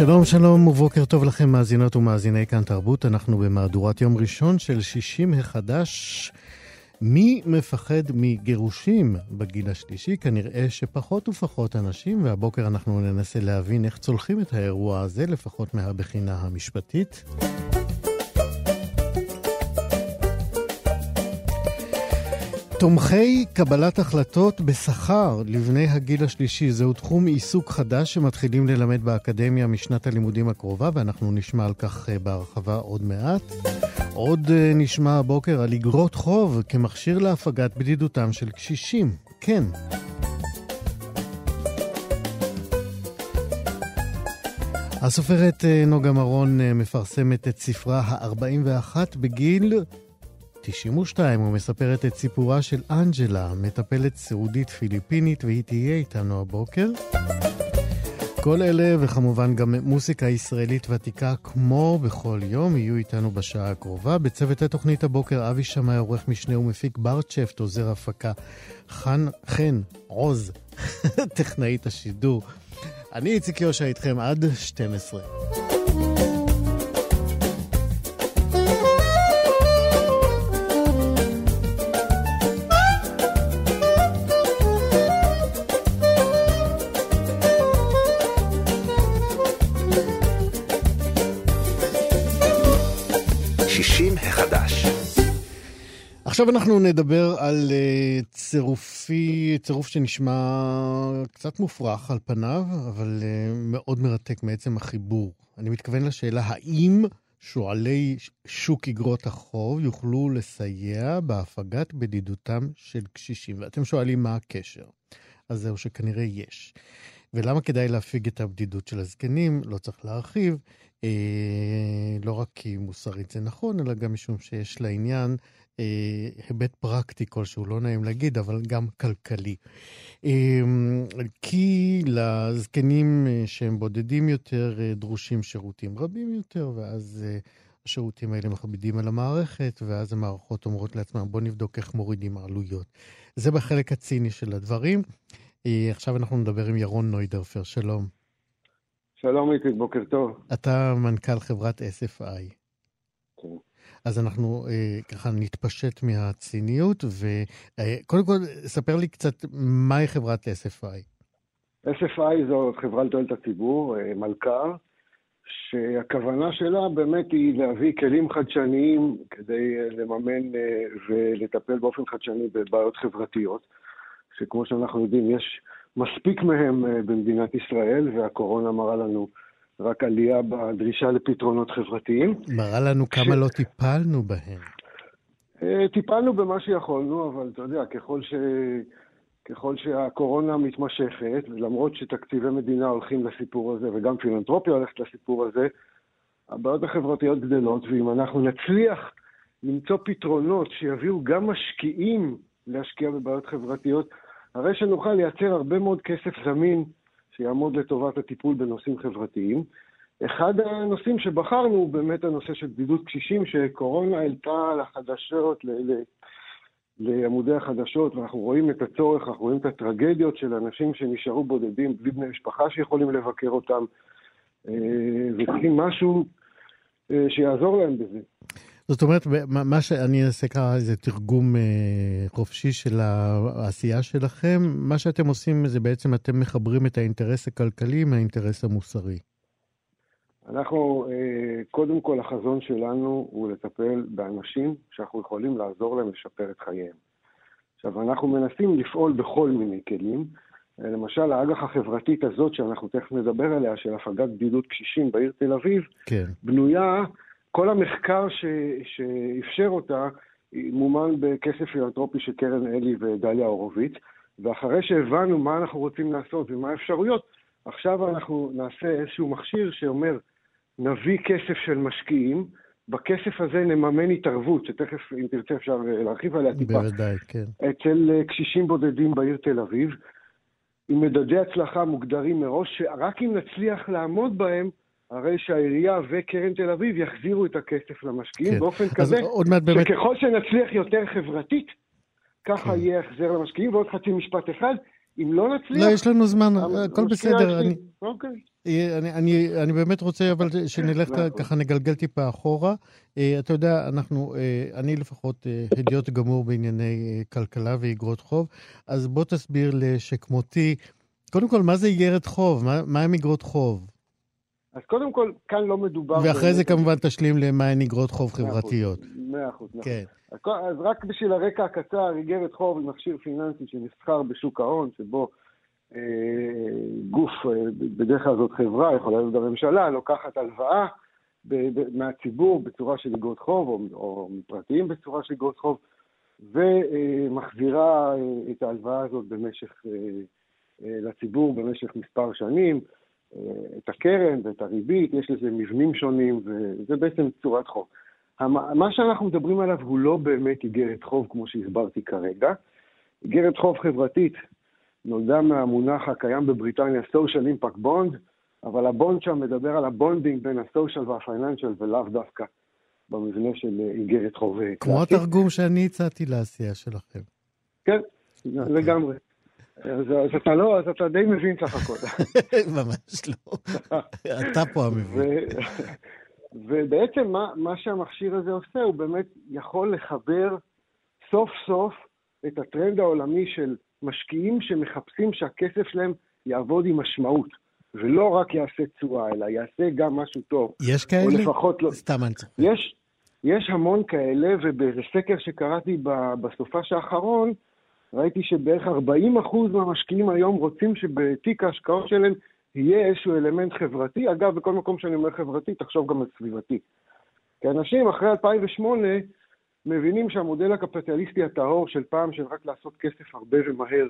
שלום שלום ובוקר טוב לכם מאזינות ומאזיני כאן תרבות, אנחנו במהדורת יום ראשון של שישים החדש. מי מפחד מגירושים בגיל השלישי? כנראה שפחות ופחות אנשים, והבוקר אנחנו ננסה להבין איך צולחים את האירוע הזה, לפחות מהבחינה המשפטית. תומכי קבלת החלטות בשכר לבני הגיל השלישי זהו תחום עיסוק חדש שמתחילים ללמד באקדמיה משנת הלימודים הקרובה, ואנחנו נשמע על כך אה, בהרחבה עוד מעט. עוד אה, נשמע הבוקר על אגרות חוב כמכשיר להפגת בדידותם של קשישים. כן. הסופרת אה, נוגה מרון מפרסמת את ספרה ה-41 בגיל 92 ומספרת את סיפורה של אנג'לה, מטפלת סעודית פיליפינית, והיא תהיה איתנו הבוקר. כל אלה, וכמובן גם מוסיקה ישראלית ותיקה, כמו בכל יום, יהיו איתנו בשעה הקרובה. בצוות התוכנית הבוקר, אבי שמאי, עורך משנה ומפיק ברצ'פט, עוזר הפקה, חן, חן, עוז, טכנאית השידור. אני איציק יושע איתכם עד 12. עכשיו אנחנו נדבר על uh, צירופי, צירוף שנשמע קצת מופרך על פניו, אבל uh, מאוד מרתק מעצם החיבור. אני מתכוון לשאלה, האם שועלי שוק אגרות החוב יוכלו לסייע בהפגת בדידותם של קשישים? ואתם שואלים מה הקשר. אז זהו שכנראה יש. ולמה כדאי להפיג את הבדידות של הזקנים? לא צריך להרחיב. אה, לא רק כי מוסרית זה נכון, אלא גם משום שיש לעניין היבט פרקטי כלשהו, לא נעים להגיד, אבל גם כלכלי. אה, כי לזקנים אה, שהם בודדים יותר, אה, דרושים שירותים רבים יותר, ואז אה, השירותים האלה מכבידים על המערכת, ואז המערכות אומרות לעצמם, בואו נבדוק איך מורידים עלויות. זה בחלק הציני של הדברים. אה, עכשיו אנחנו נדבר עם ירון נוידרפר, שלום. שלום איציק, בוקר טוב. אתה מנכ"ל חברת SFI. כן. אז אנחנו אה, ככה נתפשט מהציניות, וקודם אה, כל, ספר לי קצת מהי חברת SFI. SFI זו חברה לתועלת הציבור, אה, מלכ"ר, שהכוונה שלה באמת היא להביא כלים חדשניים כדי אה, לממן אה, ולטפל באופן חדשני בבעיות חברתיות, שכמו שאנחנו יודעים, יש מספיק מהם אה, במדינת ישראל, והקורונה מראה לנו רק עלייה בדרישה לפתרונות חברתיים. מראה לנו כמה ש... לא טיפלנו בהם. אה, טיפלנו במה שיכולנו, אבל אתה יודע, ככל, ש... ככל שהקורונה מתמשכת, למרות שתקציבי מדינה הולכים לסיפור הזה, וגם פילנטרופיה הולכת לסיפור הזה, הבעיות החברתיות גדלות, ואם אנחנו נצליח למצוא פתרונות שיביאו גם משקיעים להשקיע בבעיות חברתיות, הרי שנוכל לייצר הרבה מאוד כסף זמין שיעמוד לטובת הטיפול בנושאים חברתיים. אחד הנושאים שבחרנו הוא באמת הנושא של בדידות קשישים, שקורונה העלתה לחדשות, ל- ל- לעמודי החדשות, ואנחנו רואים את הצורך, אנחנו רואים את הטרגדיות של אנשים שנשארו בודדים בלי בני משפחה שיכולים לבקר אותם, אה, וצריכים משהו אה, שיעזור להם בזה. זאת אומרת, מה שאני אעשה ככה זה תרגום אה, חופשי של העשייה שלכם. מה שאתם עושים זה בעצם אתם מחברים את האינטרס הכלכלי עם האינטרס המוסרי. אנחנו, אה, קודם כל החזון שלנו הוא לטפל באנשים שאנחנו יכולים לעזור להם לשפר את חייהם. עכשיו, אנחנו מנסים לפעול בכל מיני כלים. אה, למשל, האג"ח החברתית הזאת, שאנחנו תכף נדבר עליה, של הפגת בדידות קשישים בעיר תל אביב, כן. בנויה כל המחקר ש, שאפשר אותה מומן בכסף פילנטרופי של קרן אלי ודליה הורוביץ, ואחרי שהבנו מה אנחנו רוצים לעשות ומה האפשרויות, עכשיו אנחנו נעשה איזשהו מכשיר שאומר, נביא כסף של משקיעים, בכסף הזה נממן התערבות, שתכף, אם תרצה, אפשר להרחיב עליה טיפה. בוודאי, כן. אצל אה, קשישים בודדים בעיר תל אביב, עם מדדי הצלחה מוגדרים מראש, שרק אם נצליח לעמוד בהם, הרי שהעירייה וקרן תל אביב יחזירו את הכסף למשקיעים כן. באופן כזה, באמת... שככל שנצליח יותר חברתית, ככה כן. יהיה החזר למשקיעים. ועוד חצי משפט אחד, אם לא נצליח... לא, יש לנו זמן, הכל בסדר. אני, אוקיי. אני, אני, אני באמת רוצה אבל שנלך מאה אחוז. ככה, נגלגל טיפה אחורה. אה, אתה יודע, אנחנו, אה, אני לפחות אה, הדיוט גמור בענייני כלכלה ואיגרות חוב, אז בוא תסביר לשכמותי, קודם כל, מה זה איגרת חוב? מה, מה הם איגרות חוב? אז קודם כל, כאן לא מדובר... ואחרי זה כמובן תשלים למה הן איגרות חוב חברתיות. מאה אחוז, נכון. כן, אז רק בשביל הרקע הקצר, איגרת חוב היא מכשיר פיננסי שנסחר בשוק ההון, שבו אה, גוף, אה, בדרך כלל זאת חברה, יכולה להיות הממשלה, לוקחת הלוואה ב- ב- מהציבור בצורה של איגרות חוב, או, או מפרטיים בצורה של איגרות חוב, ומחזירה אה, את ההלוואה הזאת במשך, אה, אה, לציבור במשך מספר שנים. אה, את הקרן ואת הריבית, יש לזה מבנים שונים, וזה בעצם צורת חוב. מה שאנחנו מדברים עליו הוא לא באמת איגרת חוב, כמו שהסברתי כרגע. איגרת חוב חברתית נולדה מהמונח הקיים בבריטניה, social impact bond, אבל ה bond שם מדבר על ה bonding בין ה social וה financial, ולאו דווקא במבנה של אה, איגרת חוב אה, כמו קלאסית. התרגום שאני הצעתי לעשייה שלכם. כן, לגמרי. אז, אתה לא, אז אתה די מבין סך הכל. ממש לא. אתה פה המבין. ובעצם מה, מה שהמכשיר הזה עושה, הוא באמת יכול לחבר סוף סוף את הטרנד העולמי של משקיעים שמחפשים שהכסף שלהם יעבוד עם משמעות, ולא רק יעשה תשואה, אלא יעשה גם משהו טוב. יש או כאלה? לפחות לא. סתם אני צוחק. יש, יש המון כאלה, ובאיזה סקר שקראתי בסופש האחרון, ראיתי שבערך 40% מהמשקיעים היום רוצים שבתיק ההשקעות שלהם יהיה איזשהו אלמנט חברתי. אגב, בכל מקום שאני אומר חברתי, תחשוב גם על סביבתי. כי אנשים אחרי 2008 מבינים שהמודל הקפיטליסטי הטהור של פעם, של רק לעשות כסף הרבה ומהר,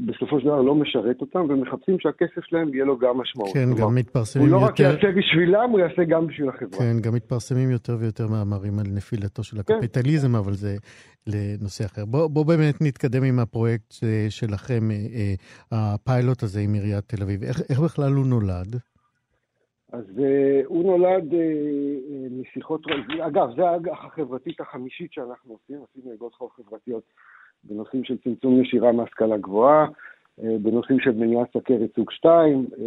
בסופו של דבר לא משרת אותם, ומחפשים שהכסף שלהם יהיה לו גם משמעות. כן, כלומר, גם הוא מתפרסמים לא רק יותר... יעשה בשבילם, הוא יעשה גם בשביל החברה. כן, גם מתפרסמים יותר ויותר מאמרים על נפילתו של כן. הקפיטליזם, אבל זה לנושא אחר. בוא, בוא באמת נתקדם עם הפרויקט אה, שלכם, אה, אה, הפיילוט הזה עם עיריית תל אביב. איך, איך בכלל הוא נולד? אז uh, הוא נולד uh, uh, משיחות, אגב, זו האג"ח החברתית החמישית שאנחנו עושים, עשינו אגרות חוב חברתיות בנושאים של צמצום נשירה מהשכלה גבוהה, uh, בנושאים של מניעת סכרת סוג 2, uh,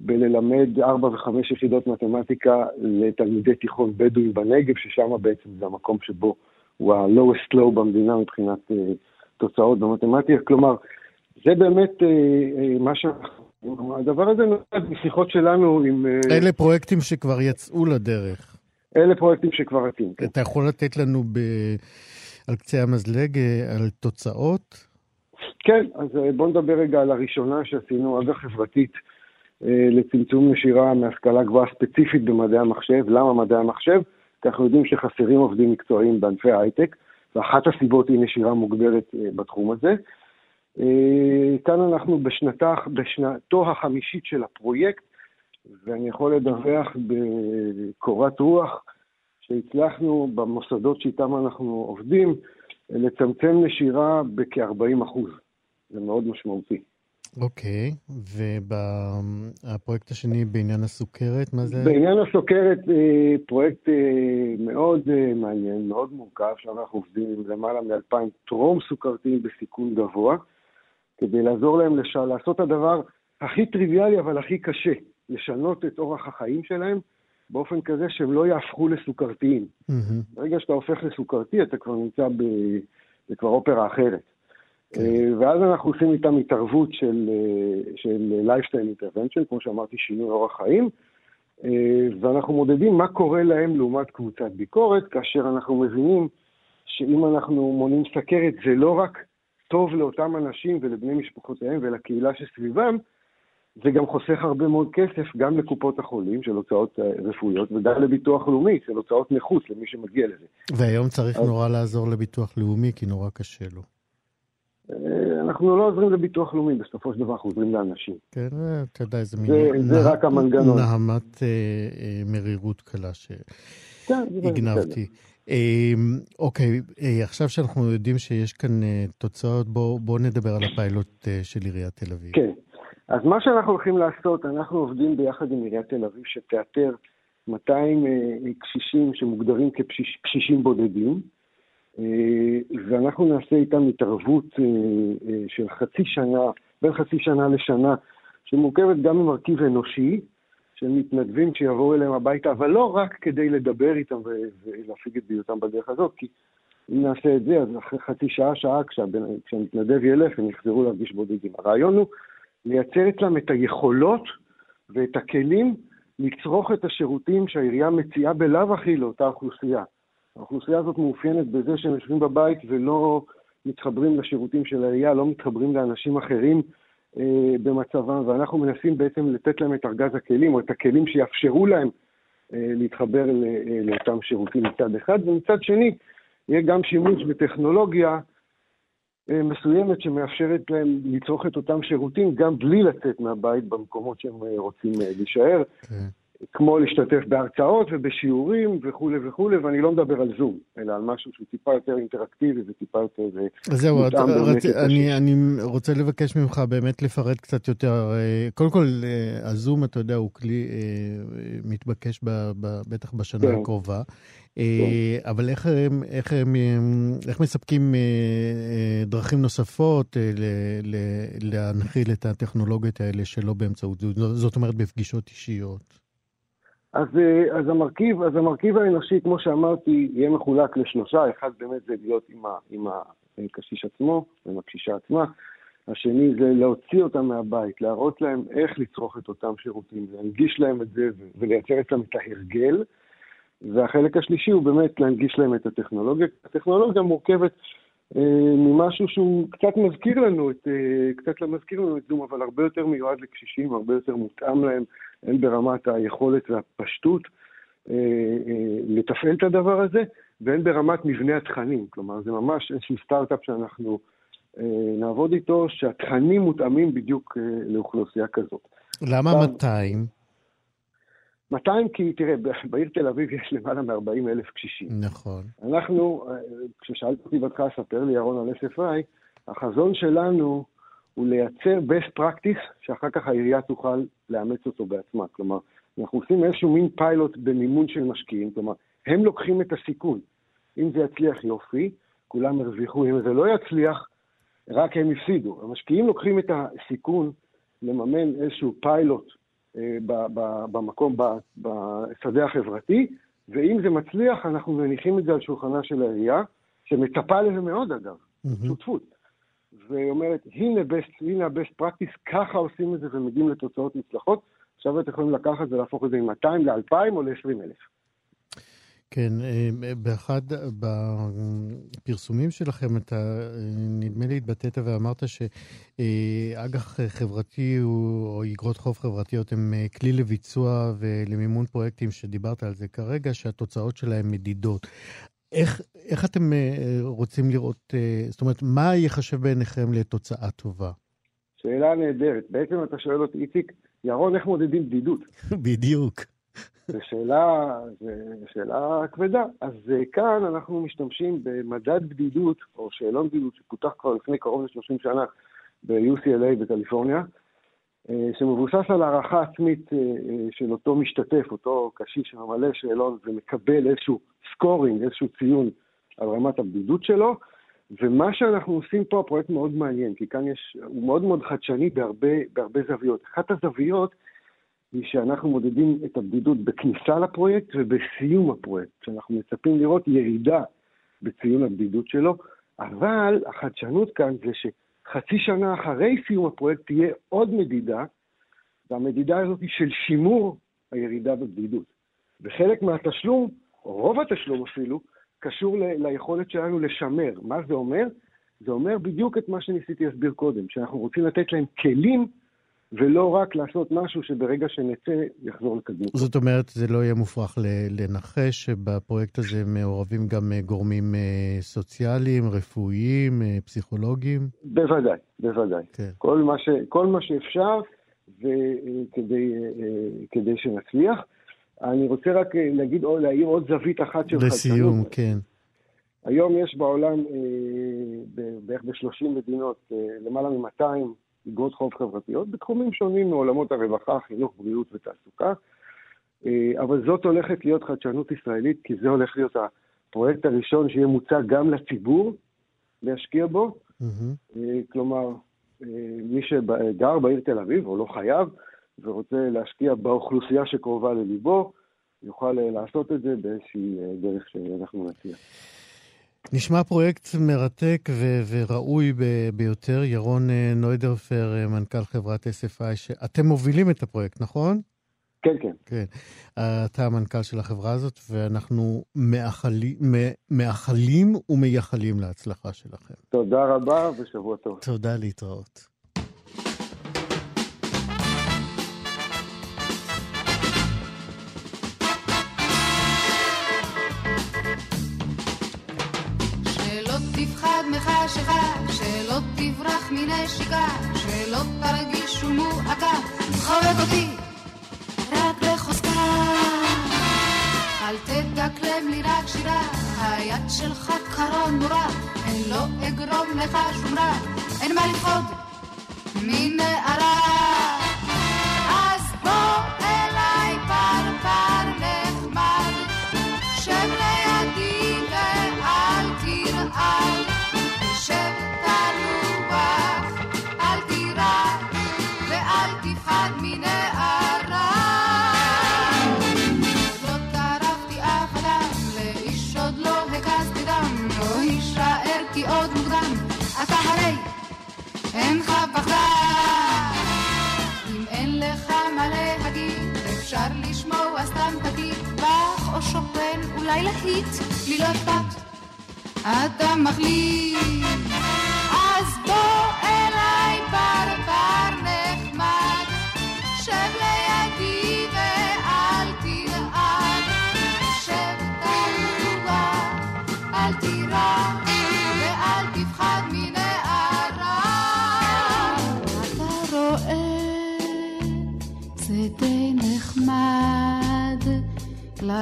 בללמד 4 ו-5 יחידות מתמטיקה לתלמידי תיכון בדואים בנגב, ששם בעצם זה המקום שבו הוא ה-lowest low במדינה מבחינת uh, תוצאות במתמטיקה. כלומר, זה באמת מה שאנחנו... הדבר הזה נולד משיחות שלנו עם... אה, אלה פרויקטים שכבר יצאו לדרך. אלה פרויקטים שכבר רצים. כן. אתה יכול לתת לנו ב... על קצה המזלג אה, על תוצאות? כן, אז אה, בואו נדבר רגע על הראשונה שעשינו, אג"ח חברתית אה, לצמצום נשירה מהשכלה גבוהה ספציפית במדעי המחשב. למה מדעי המחשב? כי אנחנו יודעים שחסרים עובדים מקצועיים בענפי ההייטק, ואחת הסיבות היא נשירה מוגברת בתחום הזה. כאן אנחנו בשנתה, בשנתו החמישית של הפרויקט, ואני יכול לדווח בקורת רוח שהצלחנו במוסדות שאיתם אנחנו עובדים לצמצם נשירה בכ-40 אחוז. זה מאוד משמעותי. אוקיי, והפרויקט השני בעניין הסוכרת, מה זה? בעניין הסוכרת, אה, פרויקט אה, מאוד אה, מעניין, מאוד מורכב, שם אנחנו עובדים עם למעלה מ-2,000 טרום סוכרתיים בסיכון גבוה, כדי לעזור להם לש... לעשות את הדבר הכי טריוויאלי אבל הכי קשה, לשנות את אורח החיים שלהם באופן כזה שהם לא יהפכו לסוכרתיים. מהמם. ברגע שאתה הופך לסוכרתי, אתה כבר נמצא ב... זה כבר אופרה אחרת. כן. אה, ואז אנחנו עושים איתם התערבות של, אה, של lifestyle intervention, כמו שאמרתי, שינוי אורח חיים, אה, ואנחנו מודדים מה קורה להם לעומת קבוצת ביקורת, כאשר אנחנו מבינים שאם אנחנו מונעים סכרת, זה לא רק טוב לאותם אנשים ולבני משפחותיהם ולקהילה שסביבם, זה גם חוסך הרבה מאוד כסף גם לקופות החולים של הוצאות אה, רפואיות וגם לביטוח לאומי של הוצאות נכות למי שמגיע לזה. והיום צריך אז- נורא לעזור לביטוח לאומי, כי נורא קשה לו. אה, אנחנו לא עוזרים לביטוח לאומי, בסופו של דבר אנחנו עוזרים לאנשים. כן, אה, אתה יודע, איזה מין... זה, זה נה... רק המנגנון. נהמת אה, אה, מרירות קלה שהגנבתי. כן, אה, אוקיי, עכשיו שאנחנו יודעים שיש כאן תוצאות, בואו בוא נדבר על הפיילוט של עיריית תל אביב. כן, אז מה שאנחנו הולכים לעשות, אנחנו עובדים ביחד עם עיריית תל אביב, שתאתר 200 אה, קשישים שמוגדרים כקשישים בודדים. אה, ואנחנו נעשה איתם התערבות אה, אה, של חצי שנה, בין חצי שנה לשנה, שמורכבת גם ממרכיב אנושי, של מתנדבים שיבואו אליהם הביתה, אבל לא רק כדי לדבר איתם ולהפיג את ביותם בדרך הזאת, כי אם נעשה את זה, אז אחרי חצי שעה, שעה, כשהמתנדב ילך, הם יחזרו להרגיש בודדים. הרעיון הוא לייצר אצלם את היכולות ואת הכלים לצרוך את השירותים שהעירייה מציעה בלאו הכי לאותה אוכלוסייה. האוכלוסייה הזאת מאופיינת בזה שהם יושבים בבית ולא מתחברים לשירותים של העירייה, לא מתחברים לאנשים אחרים אה, במצבם, ואנחנו מנסים בעצם לתת להם את ארגז הכלים, או את הכלים שיאפשרו להם אה, להתחבר ל, אה, לאותם שירותים מצד אחד, ומצד שני, יהיה גם שימוש בטכנולוגיה מסוימת שמאפשרת להם לצרוך את אותם שירותים גם בלי לצאת מהבית במקומות שהם אה, רוצים אה, להישאר. Okay. כן. כמו להשתתף בהרצאות ובשיעורים וכולי וכולי, ואני לא מדבר על זום, אלא על משהו שהוא טיפה יותר אינטראקטיבי וטיפה יותר זהו, את, רצ... אני, אני רוצה לבקש ממך באמת לפרט קצת יותר. אה, קודם כל, אה, הזום, אתה יודע, הוא כלי אה, מתבקש ב, ב, בטח בשנה כן. הקרובה. כן. אבל איך הם, איך הם, איך מספקים דרכים נוספות להנחיל את הטכנולוגיות האלה שלא באמצעות? זאת אומרת, בפגישות אישיות. אז, אה, אז, המרכיב, אז המרכיב האנושי, כמו שאמרתי, יהיה מחולק לשלושה. אחד באמת זה להיות עם, ה, עם הקשיש עצמו, עם הקשישה עצמה. השני זה להוציא אותם מהבית, להראות להם איך לצרוך את אותם שירותים, להנגיש להם את זה ולייצר אצלם את ההרגל. והחלק השלישי הוא באמת להנגיש להם את הטכנולוגיה. הטכנולוגיה מורכבת אה, ממשהו שהוא קצת מזכיר לנו את, אה, קצת מזכיר לנו את זום, אבל הרבה יותר מיועד לקשישים, הרבה יותר מותאם להם, הן ברמת היכולת והפשטות אה, לתפעל את הדבר הזה, והן ברמת מבנה התכנים. כלומר, זה ממש איזשהו סטארט-אפ שאנחנו נעבוד איתו, שהתכנים מותאמים בדיוק לאוכלוסייה כזאת. למה 200? 200 כי, תראה, בעיר תל אביב יש למעלה מ-40 אלף קשישים. נכון. אנחנו, כששאלת אותי בהתחלה, ספר לי ירון על SFI, החזון שלנו הוא לייצר best practice, שאחר כך העירייה תוכל לאמץ אותו בעצמה. כלומר, אנחנו עושים איזשהו מין פיילוט במימון של משקיעים, כלומר, הם לוקחים את הסיכון. אם זה יצליח, יופי, כולם הרוויחו, אם זה לא יצליח, רק הם הפסידו. המשקיעים לוקחים את הסיכון לממן איזשהו פיילוט אה, במקום, בשדה החברתי, ואם זה מצליח, אנחנו מניחים את זה על שולחנה של העירייה, שמצפה לזה מאוד אגב, mm-hmm. שותפות. ואומרת, הנה, best, הנה ה-best practice, ככה עושים את זה ומגיעים לתוצאות מוצלחות. עכשיו אתם יכולים לקחת ולהפוך את זה מ-200 ל-2,000 או ל-20,000. כן, אה, באחד, בפרסומים שלכם, אתה נדמה לי התבטאת ואמרת שאג"ח חברתי או איגרות חוב חברתיות הם אה, כלי לביצוע ולמימון פרויקטים שדיברת על זה כרגע, שהתוצאות שלהם מדידות. איך, איך אתם אה, רוצים לראות, זאת אומרת, מה ייחשב בעיניכם לתוצאה טובה? שאלה נהדרת. בעצם אתה שואל אותי, איציק, ירון, איך מודדים בדידות? בדיוק. זו שאלה, שאלה כבדה. אז אה, כאן אנחנו משתמשים במדד בדידות, או שאלון בדידות, שפותח כבר לפני קרוב ל-30 שנה ב-UCLA בקליפורניה, אה, שמבוסס על הערכה עצמית אה, של אותו משתתף, אותו קשיש שממלא שאלון ומקבל איזשהו סקורינג, איזשהו ציון על רמת הבדידות שלו. ומה שאנחנו עושים פה, הפרויקט מאוד מעניין, כי כאן יש, הוא מאוד מאוד חדשני בהרבה, בהרבה זוויות. אחת הזוויות היא שאנחנו מודדים את הבדידות בכניסה לפרויקט ובסיום הפרויקט, שאנחנו מצפים לראות ירידה בציון הבדידות שלו, אבל החדשנות כאן זה שחצי שנה אחרי סיום הפרויקט תהיה עוד מדידה, והמדידה הזאת היא של שימור הירידה בבדידות. וחלק מהתשלום, או רוב התשלום אפילו, קשור ל- ליכולת שלנו לשמר. מה זה אומר? זה אומר בדיוק את מה שניסיתי להסביר קודם, שאנחנו רוצים לתת להם כלים ולא רק לעשות משהו שברגע שנצא יחזור לקדמות. זאת אומרת, זה לא יהיה מופרך לנחש שבפרויקט הזה מעורבים גם אה, גורמים אה, סוציאליים, רפואיים, אה, פסיכולוגיים? בוודאי, בוודאי. כן. כל, מה ש, כל מה שאפשר וכדי, כדי שנצליח. אני רוצה רק להגיד או להעיר עוד זווית אחת של חדשנות. לסיום, כן. היום יש בעולם, בערך ב-30 מדינות, למעלה מ-200 אגרות חוב חברתיות בתחומים שונים מעולמות הרווחה, חינוך, בריאות ותעסוקה. אה, אבל זאת הולכת להיות חדשנות ישראלית, כי זה הולך להיות הפרויקט הראשון שיהיה מוצע גם לציבור להשקיע בו. Mm-hmm. כלומר, אה, מי שגר בעיר תל אביב, או לא חייב, ורוצה להשקיע באוכלוסייה שקרובה לליבו, יוכל לעשות את זה באיזושהי דרך שאנחנו נציע. נשמע פרויקט מרתק ו- וראוי ב- ביותר. ירון אה, נוידרפר, אה, מנכ"ל חברת SFI, שאתם מובילים את הפרויקט, נכון? כן, כן. כן. אתה המנכ"ל של החברה הזאת, ואנחנו מאחלים, מאחלים ומייחלים להצלחה שלכם. תודה רבה ושבוע טוב. תודה, להתראות. מנשיקה, שלא תרגיש שום מועקה, חובק אותי רק בחוזקה. אל תדקלם לי רק שירה, היד שלך קרון נורא, אין לא אגרום לך שום רע, אין מה לפחוד מנערה. פחדן. אם אין לך מה להגיד, אפשר לשמוע סתם תגיד, באך או שופן, אולי להיט, לי לא אכפת. אתה מחליט, אז בוא אליי פרפר נחמד, שב לידי ואל תרעד, שב תנובה, אל תירא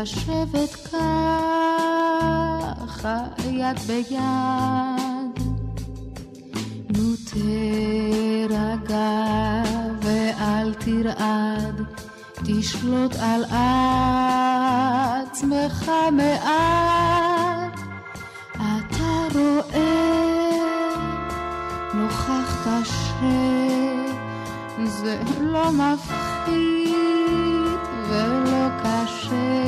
לשבת ככה יד ביד. נו תירגע ואל תרעד, תשלוט על עצמך מעט. אתה רואה, נוכחת שזה לא מפחיד ולא קשה.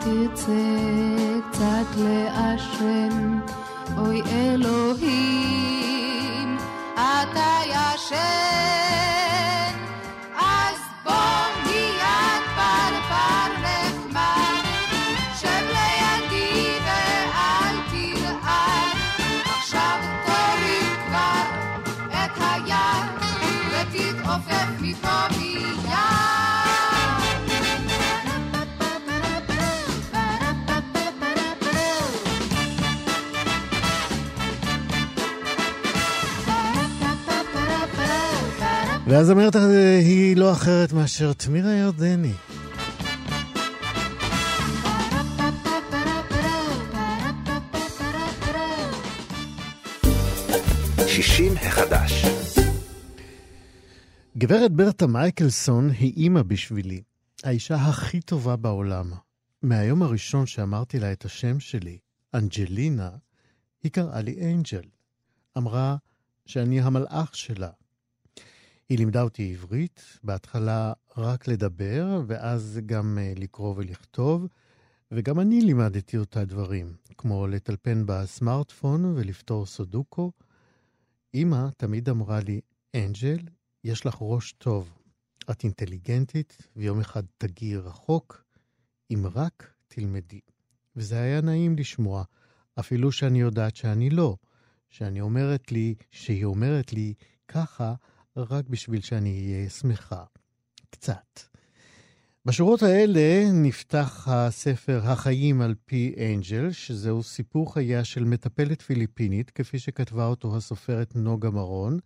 תרצה קצת לעשן, אוי אלוהים, אתה ישן. והזמרת היא לא אחרת מאשר תמירה ירדני. שישים החדש. גברת ברטה מייקלסון היא אימא בשבילי, האישה הכי טובה בעולם. מהיום הראשון שאמרתי לה את השם שלי, אנג'לינה, היא קראה לי אנג'ל. אמרה שאני המלאך שלה. היא לימדה אותי עברית, בהתחלה רק לדבר, ואז גם אה, לקרוא ולכתוב, וגם אני לימדתי אותה דברים, כמו לטלפן בסמארטפון ולפתור סודוקו. אמא תמיד אמרה לי, אנג'ל, יש לך ראש טוב. את אינטליגנטית, ויום אחד תגיעי רחוק, אם רק תלמדי. וזה היה נעים לשמוע, אפילו שאני יודעת שאני לא, שאני אומרת לי, שהיא אומרת לי ככה רק בשביל שאני אהיה שמחה. קצת. בשורות האלה נפתח הספר החיים על פי אנג'ל, שזהו סיפור חייה של מטפלת פיליפינית, כפי שכתבה אותו הסופרת נוגה מרון,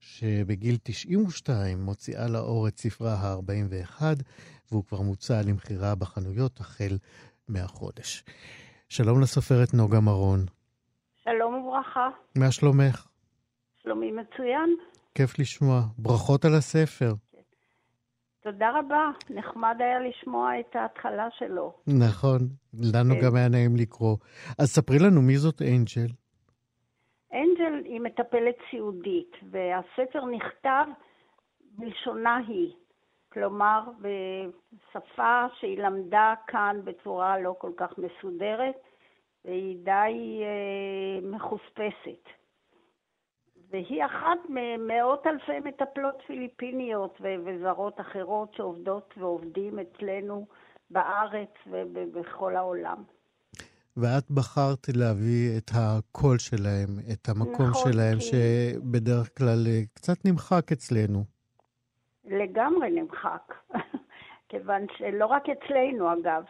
שבגיל 92 מוציאה לאור את ספרה ה-41, והוא כבר מוצע למכירה בחנויות החל מהחודש. שלום לסופרת נוגה מרון. שלום וברכה. מה שלומך? שלומי מצוין. כיף לשמוע. ברכות על הספר. תודה רבה. נחמד היה לשמוע את ההתחלה שלו. נכון, לנו כן. גם היה נעים לקרוא. אז ספרי לנו מי זאת אנג'ל. אנג'ל היא מטפלת סיעודית, והספר נכתב בלשונה היא. כלומר, בשפה שהיא למדה כאן בצורה לא כל כך מסודרת, והיא די אה, מחוספסת. והיא אחת ממאות אלפי מטפלות פיליפיניות וזרות אחרות שעובדות ועובדים אצלנו בארץ ובכל העולם. ואת בחרת להביא את הקול שלהם, את המקום נכון, שלהם, כי- שבדרך כלל אה, קצת נמחק אצלנו. לגמרי נמחק, כיוון שלא רק אצלנו אגב.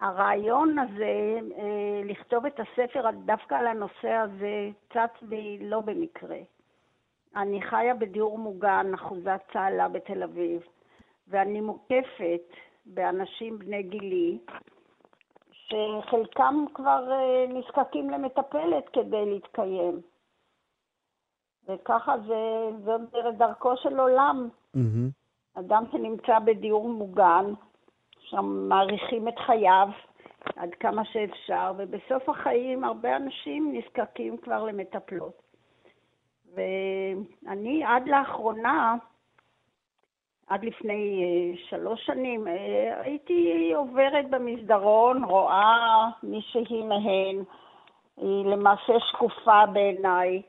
הרעיון הזה, אה, לכתוב את הספר דווקא על הנושא הזה, צץ בי לא במקרה. אני חיה בדיור מוגן, אחוזת צהלה בתל אביב, ואני מוקפת באנשים בני גילי, שחלקם כבר אה, נזקקים למטפלת כדי להתקיים. וככה זה, זאת דרכו של עולם. מהמם. אדם שנמצא בדיור מוגן, שם מעריכים את חייו עד כמה שאפשר, ובסוף החיים הרבה אנשים נזקקים כבר למטפלות. ואני עד לאחרונה, עד לפני אה, שלוש שנים, אה, הייתי עוברת במסדרון, רואה מישהי מהן, היא למעשה שקופה בעיניי.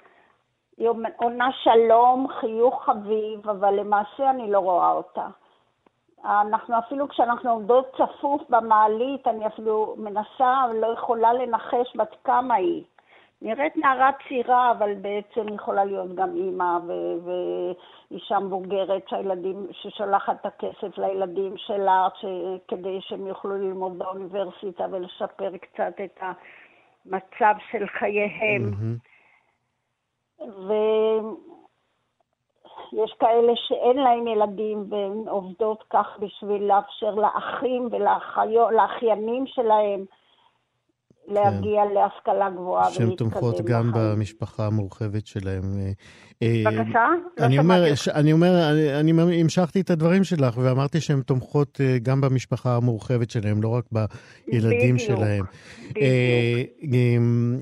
היא עונה שלום, חיוך חביב, אבל למעשה אני לא רואה אותה. אנחנו אפילו כשאנחנו עומדות צפוף במעלית, אני אפילו מנסה, לא יכולה לנחש בת כמה היא. נראית נערה צעירה, אבל בעצם יכולה להיות גם אימא ואישה מבוגרת שהילדים, ששולחת את הכסף לילדים שלה ש- כדי שהם יוכלו ללמוד באוניברסיטה ולשפר קצת את המצב של חייהם. מהמם. ויש כאלה שאין להם ילדים והן עובדות כך בשביל לאפשר לאחים ולאחיינים שלהם להגיע להשכלה גבוהה שהן ולהתקדם תומכות גם בחיים. במשפחה המורחבת שלהם. אה, אה, בבקשה? לא אני אומר, שמעתי. ש- אני אומר, אני, אני המשכתי את הדברים שלך ואמרתי שהן תומכות אה, גם במשפחה המורחבת שלהם, לא רק בילדים בדיוק, שלהם. בדיוק. אה,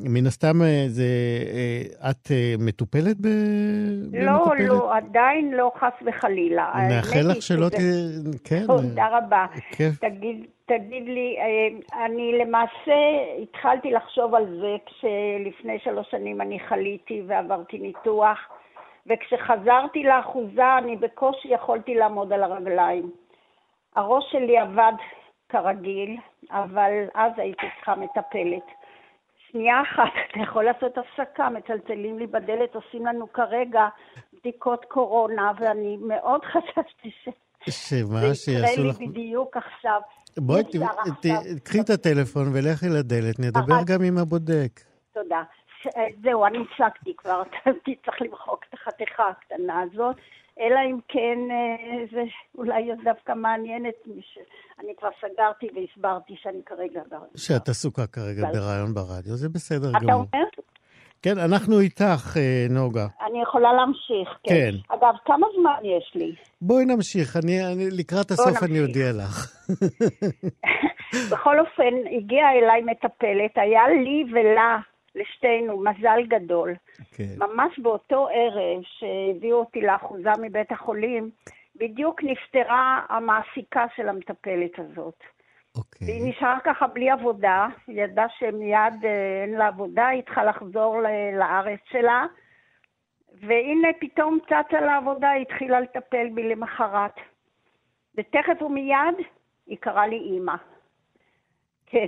מן הסתם, זה, את מטופלת ב... לא, במטפלת? לא, עדיין לא, חס וחלילה. נאחל לך שלא תהיה... כן. תודה רבה. תגיד, תגיד לי, אה, אני למעשה התחלתי לחשוב על זה כשלפני שלוש שנים אני חליתי ועברתי ניתוח, וכשחזרתי לאחוזה אני בקושי יכולתי לעמוד על הרגליים. הראש שלי עבד כרגיל, אבל אז הייתי צריכה מטפלת. שנייה אחת, אתה יכול לעשות הפסקה, מצלצלים לי בדלת, עושים לנו כרגע בדיקות קורונה, ואני מאוד חששתי ש... שמה, זה שיעשו יקרה לך... לי בדיוק עכשיו. בואי, קחי את הטלפון ולכי לדלת, נדבר. גם עם הבודק. תודה. אה, זהו, אני הפסקתי כבר, אתה צריך למחוק את החתיכה הקטנה הזאת, אלא אם כן אה, זה אולי דווקא מעניין את מי ש... אני כבר סגרתי והסברתי שאני כרגע... שאת עסוקה כרגע בריאיון ברדיו, זה בסדר אתה גמור. אומר? כן, אנחנו איתך, אה, נוגה. אני יכולה להמשיך, כן. כן. אגב, כמה זמן יש לי? בואי נמשיך, אני, אני, לקראת הסוף נמשיך. אני אודיע לך. בכל אופן, הגיעה אליי מטפלת, היה לי ולה, לשתינו, מזל גדול. כן. ממש באותו ערב שהביאו אותי לאחוזה מבית החולים, בדיוק נפטרה המעסיקה של המטפלת הזאת. אוקיי. והיא נשארה ככה בלי עבודה, היא ידעה שמיד אה, אין לה עבודה, היא צריכה לחזור לארץ שלה, והנה פתאום צצה לעבודה, היא התחילה לטפל בי למחרת. ותכף ומיד היא קראה לי אימא. כן.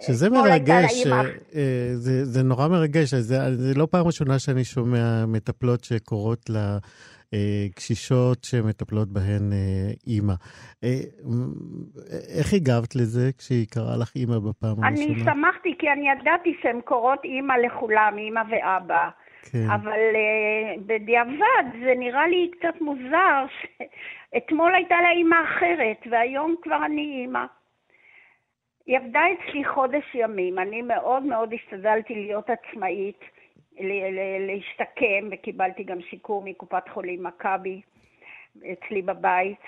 שזה לה מרגש. אה, זה, זה נורא מרגש, זה, זה לא פעם ראשונה שאני שומע מטפלות שקוראות לקשישות שמטפלות בהן אה, אימא. אה, איך הגבת לזה כשהיא קראה לך אימא בפעם אני הראשונה? שמחתי כי אני ידעתי שהן קוראות אימא לכולם, אימא ואבא. כן. אבל uh, בדיעבד זה נראה לי קצת מוזר שאתמול הייתה לה אימא אחרת והיום כבר אני אימא. היא עבדה אצלי חודש ימים, אני מאוד מאוד השתדלתי להיות עצמאית, להשתקם, וקיבלתי גם שיקום מקופת חולים מכבי אצלי בבית.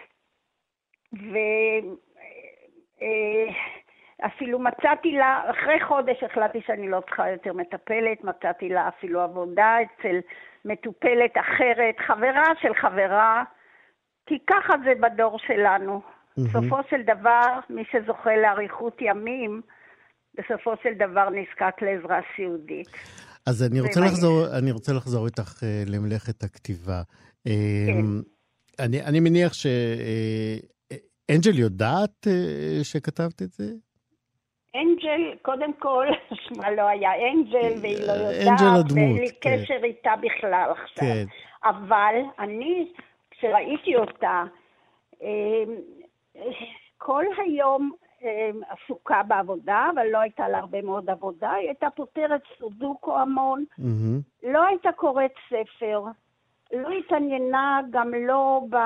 ואפילו מצאתי לה, אחרי חודש החלטתי שאני לא צריכה יותר מטפלת, מצאתי לה אפילו עבודה אצל מטופלת אחרת, חברה של חברה, כי ככה זה בדור שלנו. בסופו של דבר, מי שזוכה לאריכות ימים, בסופו של דבר נזקק לעזרה סיעודית. אז אני רוצה, לחזור, אני רוצה לחזור איתך אה, למלאכת הכתיבה. אה, אני, אני מניח שאנג'ל יודעת אה, שכתבת את זה? אנג'ל, קודם כל, שמה לא היה אנג'ל, והיא לא יודעת, ואין לי כן. קשר איתה בכלל עכשיו. כן. אבל אני, כשראיתי אותה, אה, כל היום אה, עסוקה בעבודה, אבל לא הייתה לה הרבה מאוד עבודה, היא הייתה פותרת סודוקו המון, מהמם. לא הייתה קוראת ספר, לא התעניינה גם לא ב...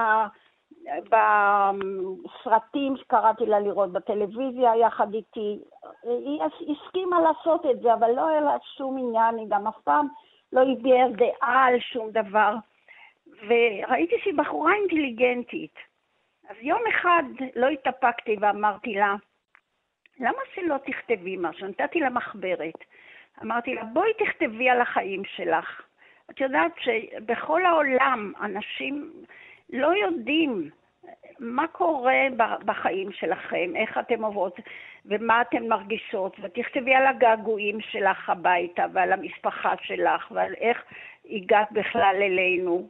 בסרטים שקראתי לה לראות בטלוויזיה יחד איתי. היא הסכימה לעשות את זה, אבל לא היה לה שום עניין, היא גם אף פעם לא הביעה דעה על שום דבר. וראיתי שהיא בחורה אינטליגנטית. אז יום אחד לא התאפקתי ואמרתי לה, למה שלא תכתבי משהו? נתתי לה מחברת. אמרתי לה, בואי תכתבי על החיים שלך. את יודעת שבכל העולם אנשים לא יודעים מה קורה בחיים שלכם, איך אתם עוברות ומה אתן מרגישות, ותכתבי על הגעגועים שלך הביתה ועל המשפחה שלך ועל איך הגעת בכלל אלינו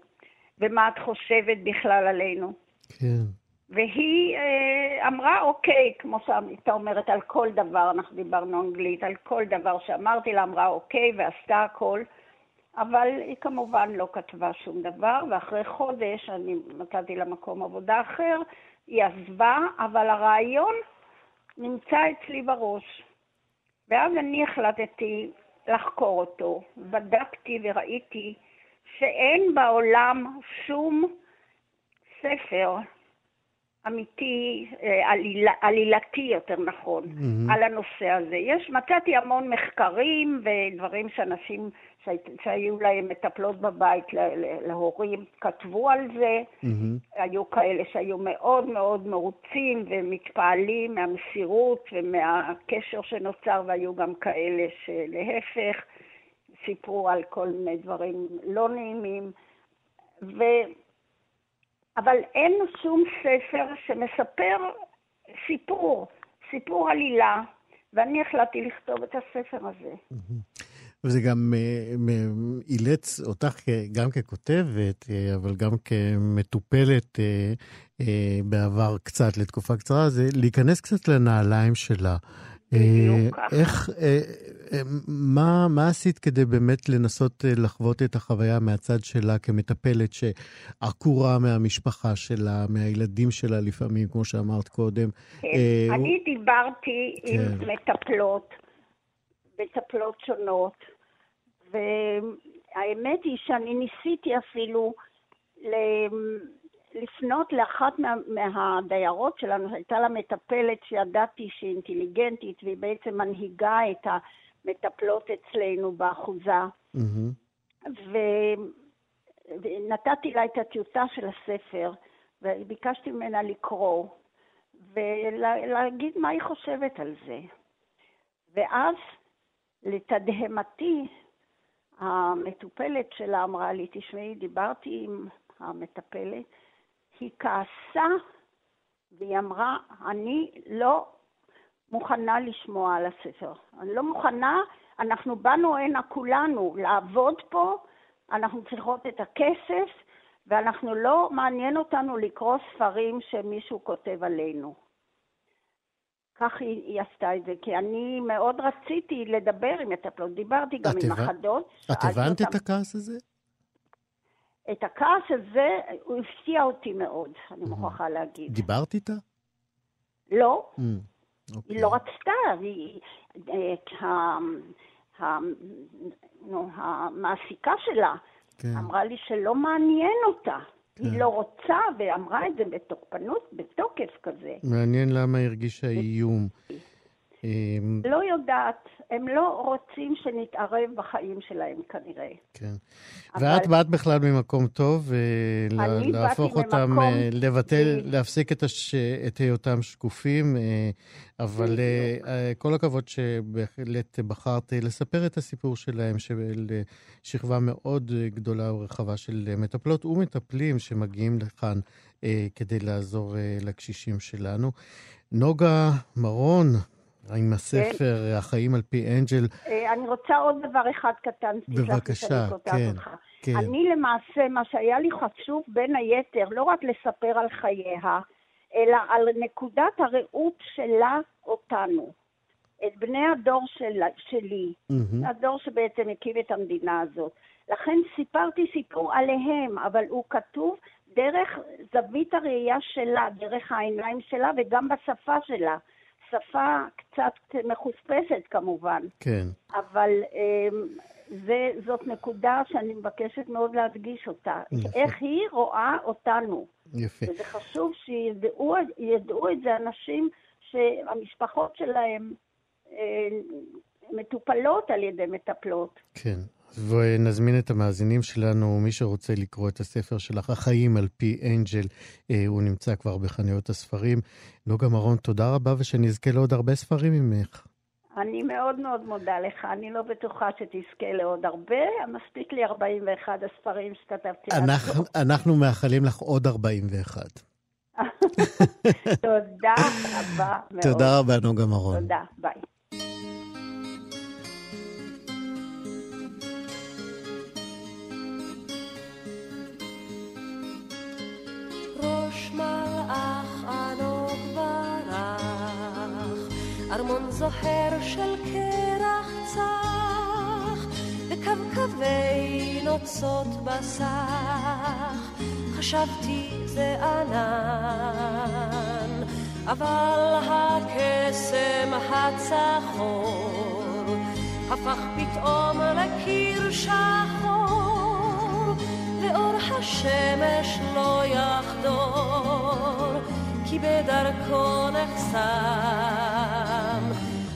ומה את חושבת בכלל עלינו. כן. והיא אה, אמרה, אוקיי, כמו שהייתה אומרת על כל דבר, אנחנו דיברנו אנגלית, על כל דבר שאמרתי לה, אמרה אוקיי, ועשתה הכל, אבל היא כמובן לא כתבה שום דבר, ואחרי חודש אני מצאתי לה מקום עבודה אחר, היא עזבה, אבל הרעיון נמצא אצלי בראש. ואז אני החלטתי לחקור אותו, בדקתי וראיתי שאין בעולם שום ספר אמיתי, אה, עליל, עלילתי יותר נכון, Mhm. על הנושא הזה. יש, מצאתי המון מחקרים ודברים שאנשים שהי, שהיו להם מטפלות בבית ל- ל- להורים כתבו על זה. מהמם. היו כאלה שהיו מאוד מאוד מרוצים ומתפעלים מהמסירות ומהקשר שנוצר, והיו גם כאלה שלהפך, סיפרו על כל מיני דברים לא נעימים. ו... אבל אין שום ספר שמספר סיפור, סיפור עלילה, ואני החלטתי לכתוב את הספר הזה. וזה גם אה, אילץ אותך גם ככותבת, אה, אבל גם כמטופלת אה, בעבר קצת, לתקופה קצרה, זה להיכנס קצת לנעליים שלה. אה. איך, אה, אה, מה, מה עשית כדי באמת לנסות לחוות את החוויה מהצד שלה כמטפלת שעקורה מהמשפחה שלה, מהילדים שלה לפעמים, כמו שאמרת קודם? כן. אני דיברתי עם כן. מטפלות, מטפלות שונות, והאמת היא שאני ניסיתי אפילו לפנות לאחת מה, מהדיירות שלנו, הייתה לה מטפלת שידעתי שהיא אינטליגנטית, והיא בעצם מנהיגה את המטפלות אצלנו באחוזה. מהמם. ו... ונתתי לה את הטיוטה של הספר, וביקשתי ממנה לקרוא, ולהגיד מה היא חושבת על זה. ואז, לתדהמתי, המטופלת שלה אמרה לי, תשמעי, דיברתי עם המטפלת, היא כעסה, והיא אמרה, אני לא מוכנה לשמוע על הספר. אני לא מוכנה, אנחנו באנו הנה כולנו לעבוד פה, אנחנו צריכות את הכסף, ואנחנו לא מעניין אותנו לקרוא ספרים שמישהו כותב עלינו. כך היא, היא עשתה את זה, כי אני מאוד רציתי לדבר עם מטפלות. דיברתי גם עם הבנ- אחדות. את הבנת את הכעס הזה? את הכעס הזה, הוא הפתיע אותי מאוד, אני מוכרחה להגיד. דיברת איתה? לא, Mm, אוקיי. היא לא רצתה, היא... את ה... ה... נו, המעסיקה שלה כן. אמרה לי שלא מעניין אותה. כן. היא לא רוצה, ואמרה את זה בתוקפנות, בתוקף כזה. מעניין למה היא הרגישה איום. אמ, לא יודעת, הם לא רוצים שנתערב בחיים שלהם כנראה. כן. אבל- ואת באת בכלל ממקום טוב, אה, להפוך אותם, ממקום- אה, לבטל, להפסיק את הש- את היותם שקופים, אה, אבל כל הכבוד שבהחלט בחרת לספר את הסיפור שלהם, של שכבה מאוד גדולה ורחבה של מטפלות ומטפלים שמגיעים לכאן כדי לעזור לקשישים שלנו. נוגה מרון, עם הספר החיים על פי אנג'ל, אה, אני רוצה עוד דבר אחד קטן, בבקשה, כן, אותך. כן. אני למעשה, מה שהיה לי חשוב בין היתר, לא רק לספר על חייה, אלא על נקודת הראות שלה אותנו. את בני הדור שלה, שלי, מהמם. הדור שבעצם הקים את המדינה הזאת. לכן סיפרתי סיפור עליהם, אבל הוא כתוב דרך זווית הראייה שלה, דרך העיניים שלה וגם בשפה שלה. שפה קצת מחוספסת כמובן, כן. אבל אמ, זה, זאת נקודה שאני מבקשת מאוד להדגיש אותה. יפה. איך היא רואה אותנו. יפה. וזה חשוב שידעו ידעו את זה אנשים שהמשפחות שלהם אה, מטופלות על ידי מטפלות. כן. ונזמין את המאזינים שלנו, מי שרוצה לקרוא את הספר שלך, החיים על פי אנג'ל, אה, הוא נמצא כבר בחנויות הספרים. נוגה מרון, תודה רבה ושנזכה לעוד הרבה ספרים ממך. אני מאוד מאוד מודה לך, אני לא בטוחה שתזכה לעוד הרבה, מספיק לי 41 הספרים שכתבתי. אנחנו, אנחנו מאחלים לך עוד 41. כה. תודה רבה מאוד. תודה רבה, נוגה מרון. תודה, ביי. ראש מלאך ענוג ברח, ארמון זוהר של קרח צח, וקווקווי נוצות בסך, חשבתי זה ענן, אבל הקסם הצחור הפך פתאום לקיר שחור, ואור השמש לא יחדור, כי בדרכו נחסם.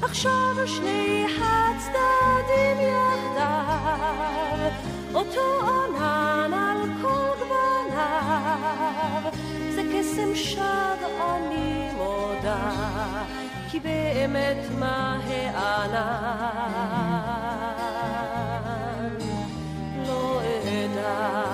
עכשיו שני הצדדים יחדיו, אותו ענן על כל גווניו. זה קסם שד אני מודה, כי באמת מה הענן לא אדע.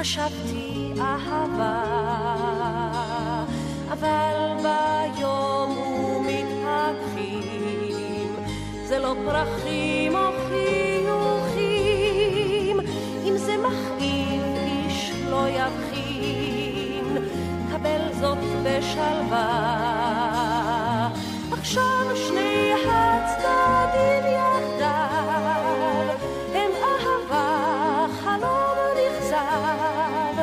חשבתי אהבה, אבל ביום זה לא פרחים או חיוכים, אם זה מכאיב איש לא יבחין, קבל זאת בשלווה. עכשיו שני הצדדים יחדיו, הם אהבה, חלום נכזב,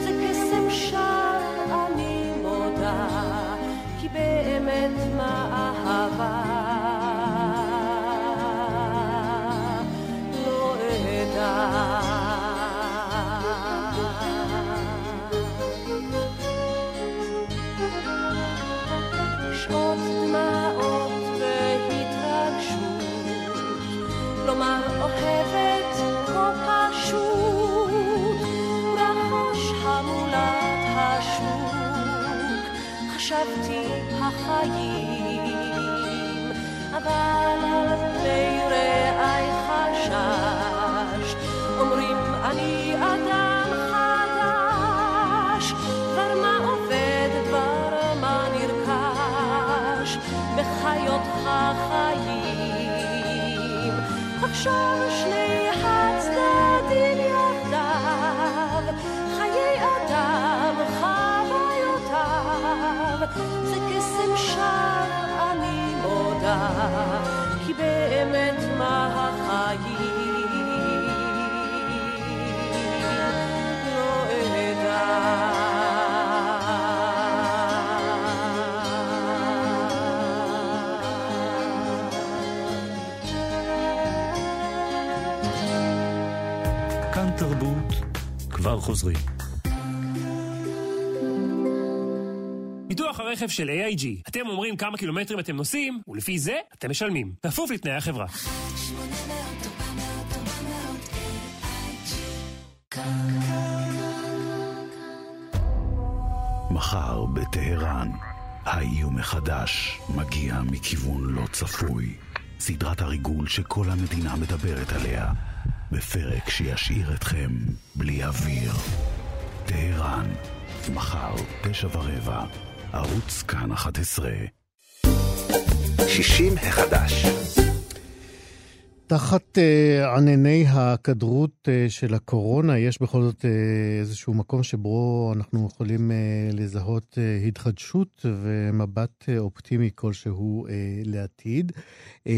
זה קסם שר אני מודה, כי באמת מה אהבה חשבתי החיים, כבר חוזרים. ביטוח הרכב של AIG. אתם אומרים כמה קילומטרים אתם נוסעים, ולפי זה אתם משלמים. כפוף לתנאי החברה. מחר בטהרן, האיום מחדש מגיע מכיוון לא צפוי. סדרת הריגול שכל המדינה מדברת עליה, בפרק שישאיר אתכם בלי אוויר. טהרן, מחר, תשע ורבע, ערוץ כאן 11. 60 החדש. תחת uh, ענני הכדרות uh, של הקורונה, יש בכל זאת uh, איזשהו מקום שבו אנחנו יכולים uh, לזהות uh, התחדשות ומבט uh, אופטימי כלשהו uh, לעתיד. Uh,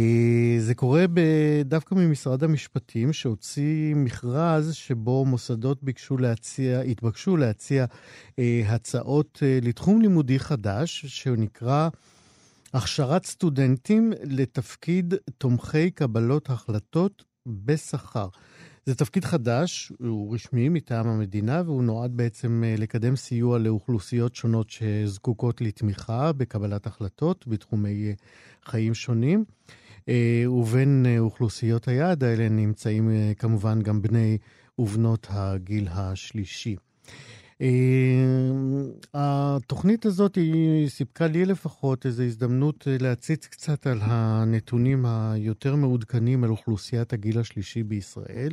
זה קורה ב- דווקא ממשרד המשפטים, שהוציא מכרז שבו מוסדות ביקשו להציע, התבקשו להציע uh, הצעות uh, לתחום לימודי חדש, שנקרא... הכשרת סטודנטים לתפקיד תומכי קבלות החלטות בשכר. זה תפקיד חדש, הוא רשמי מטעם המדינה, והוא נועד בעצם אה, לקדם סיוע לאוכלוסיות שונות שזקוקות לתמיכה בקבלת החלטות בתחומי אה, חיים שונים. אה, ובין אוכלוסיות היעד האלה נמצאים כמובן גם בני ובנות הגיל השלישי. אה, התוכנית הזאת היא סיפקה לי לפחות איזו הזדמנות אה, להציץ קצת על הנתונים היותר מעודכנים על אוכלוסיית הגיל השלישי בישראל.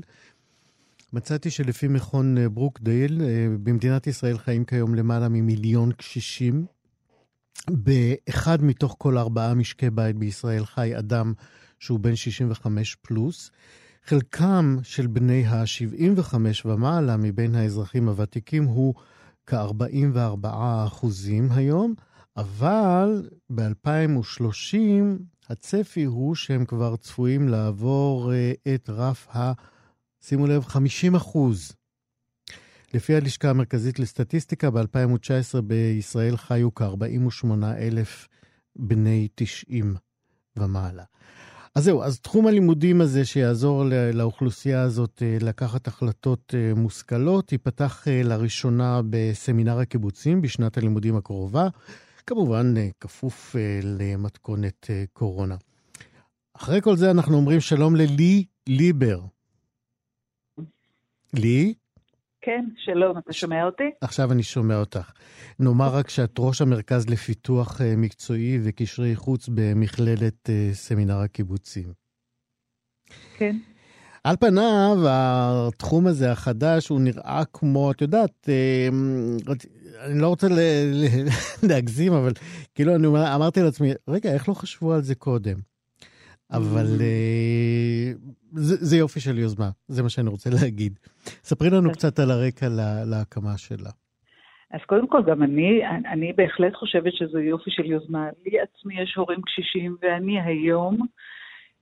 מצאתי שלפי מכון אה, ברוקדייל, במדינת ישראל חיים כיום למעלה ממיליון קשישים. באחד מתוך כל ארבעה משקי בית בישראל חי אדם שהוא בן 65 פלוס. חלקם של בני ה-75 ומעלה מבין האזרחים הוותיקים הוא כ-44 אחוזים היום, אבל ב-2030 הצפי הוא שהם כבר צפויים לעבור uh, את רף ה... שימו לב, 50 אחוז. לפי הלשכה המרכזית לסטטיסטיקה, ב-2019 בישראל חיו כ-48 אלף בני 90 ומעלה. אז זהו, אז תחום הלימודים הזה שיעזור לאוכלוסייה הזאת אה, לקחת החלטות אה, מושכלות, ייפתח אה, לראשונה בסמינר הקיבוצים בשנת הלימודים הקרובה, כמובן כפוף למתכונת קורונה. אחרי כל זה אנחנו אומרים שלום ללי ליבר. לי? כן, שלום, אתה שומע אותי? עכשיו אני שומע אותך. נאמר רק שאת ראש המרכז לפיתוח אה, מקצועי וקשרי חוץ במכללת אה, סמינר הקיבוצים. כן. על פניו, התחום הזה החדש, הוא נראה כמו, את יודעת, אה, אני לא רוצה להגזים, אבל כאילו אני אמרתי לעצמי, רגע, איך לא חשבו על זה קודם? אבל mm. זה, זה יופי של יוזמה, זה מה שאני רוצה להגיד. ספרי לנו כן. קצת על הרקע לה, להקמה שלה. אז קודם כל, גם אני, אני בהחלט חושבת שזה יופי של יוזמה. לי עצמי יש הורים קשישים, ואני היום,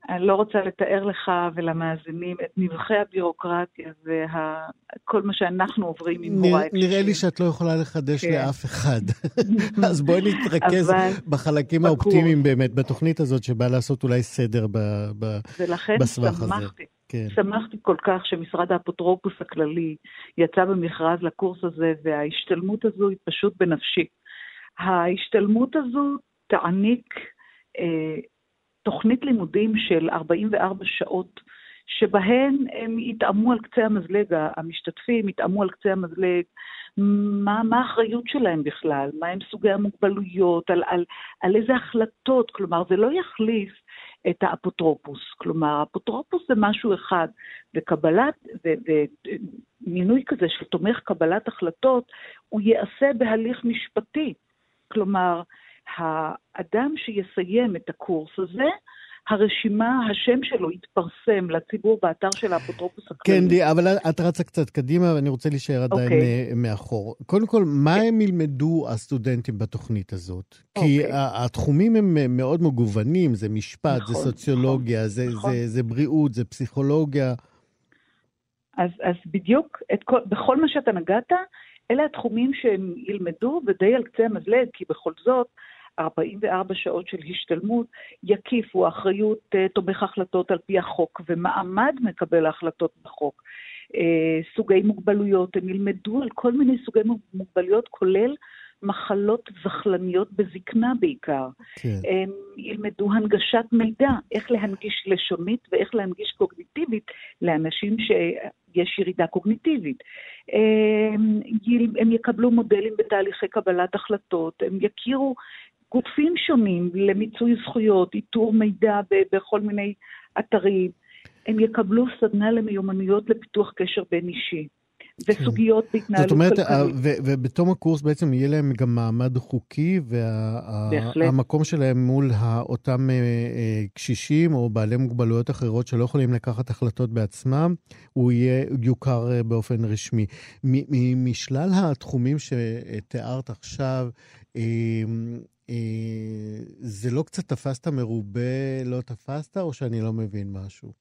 אני לא רוצה לתאר לך ולמאזינים את נבחי הבירוקרטיה וכל מה שאנחנו עוברים עם קשישים. נראה לי שאת לא יכולה לחדש כן. לאף אחד. אז בואי נתרכז בחלקים בקור. האופטימיים באמת, בתוכנית הזאת שבאה לעשות אולי סדר ב, ב, בסבך הזה. ולכן. כן. שמחתי כל כך שמשרד האפוטרופוס הכללי יצא במכרז לקורס הזה, וההשתלמות הזו היא פשוט בנפשי. ההשתלמות הזו תעניק אה, תוכנית לימודים של 44 שעות, שבהן הם יטעמו על קצה המזלג, המשתתפים יטעמו על קצה המזלג, מה, מה האחריות שלהם בכלל, מה הם סוגי המוגבלויות, על, על, על איזה החלטות, כלומר זה לא יחליף את האפוטרופוס. כלומר, האפוטרופוס זה משהו אחד, וקבלת, ומינוי כזה של תומך קבלת החלטות, הוא ייעשה בהליך משפטי. כלומר, האדם שיסיים את הקורס הזה, הרשימה, השם שלו יתפרסם לציבור באתר של האפוטרופוס הכללי. כן, די, אבל את רצה קצת קדימה, ואני רוצה להישאר עדיין okay. אוקיי. מאחור. קודם כל, מה okay. הם ילמדו הסטודנטים בתוכנית הזאת? Okay. כי אוקיי. התחומים הם מאוד מגוונים, זה משפט, נכון, זה סוציולוגיה, נכון, זה, נכון. זה, זה בריאות, זה פסיכולוגיה. אז, אז בדיוק, כל, בכל מה שאתה נגעת, אלה התחומים שהם ילמדו, ודי על קצה המזלג, כי בכל זאת, 44 שעות של השתלמות יקיפו אחריות uh, תומך החלטות על פי החוק ומעמד מקבל ההחלטות בחוק. אה, סוגי מוגבלויות, הם ילמדו על כל מיני סוגי מוגבלויות, כולל מחלות זחלניות בזקנה בעיקר. כן. הם ילמדו הנגשת מידע, איך להנגיש לשונית ואיך להנגיש קוגניטיבית לאנשים שיש ירידה קוגניטיבית. הם, יל- הם יקבלו מודלים בתהליכי קבלת החלטות, הם יכירו גופים שונים למיצוי זכויות, איתור מידע בכל מיני אתרים. הם יקבלו סדנה למיומנויות לפיתוח קשר בין אישי. וסוגיות בהתנהלות זאת אומרת, כלכלית. ה- ו- ובתום הקורס בעצם יהיה להם גם מעמד חוקי. והמקום שלהם מול אותם אה, אה, קשישים או בעלי מוגבלויות אחרות שלא יכולים לקחת החלטות בעצמם, הוא יהיה, יוכר אה, באופן רשמי. משלל התחומים שתיארת עכשיו, אה, אה, זה לא קצת תפסת מרובה, לא תפסת, או שאני לא מבין משהו?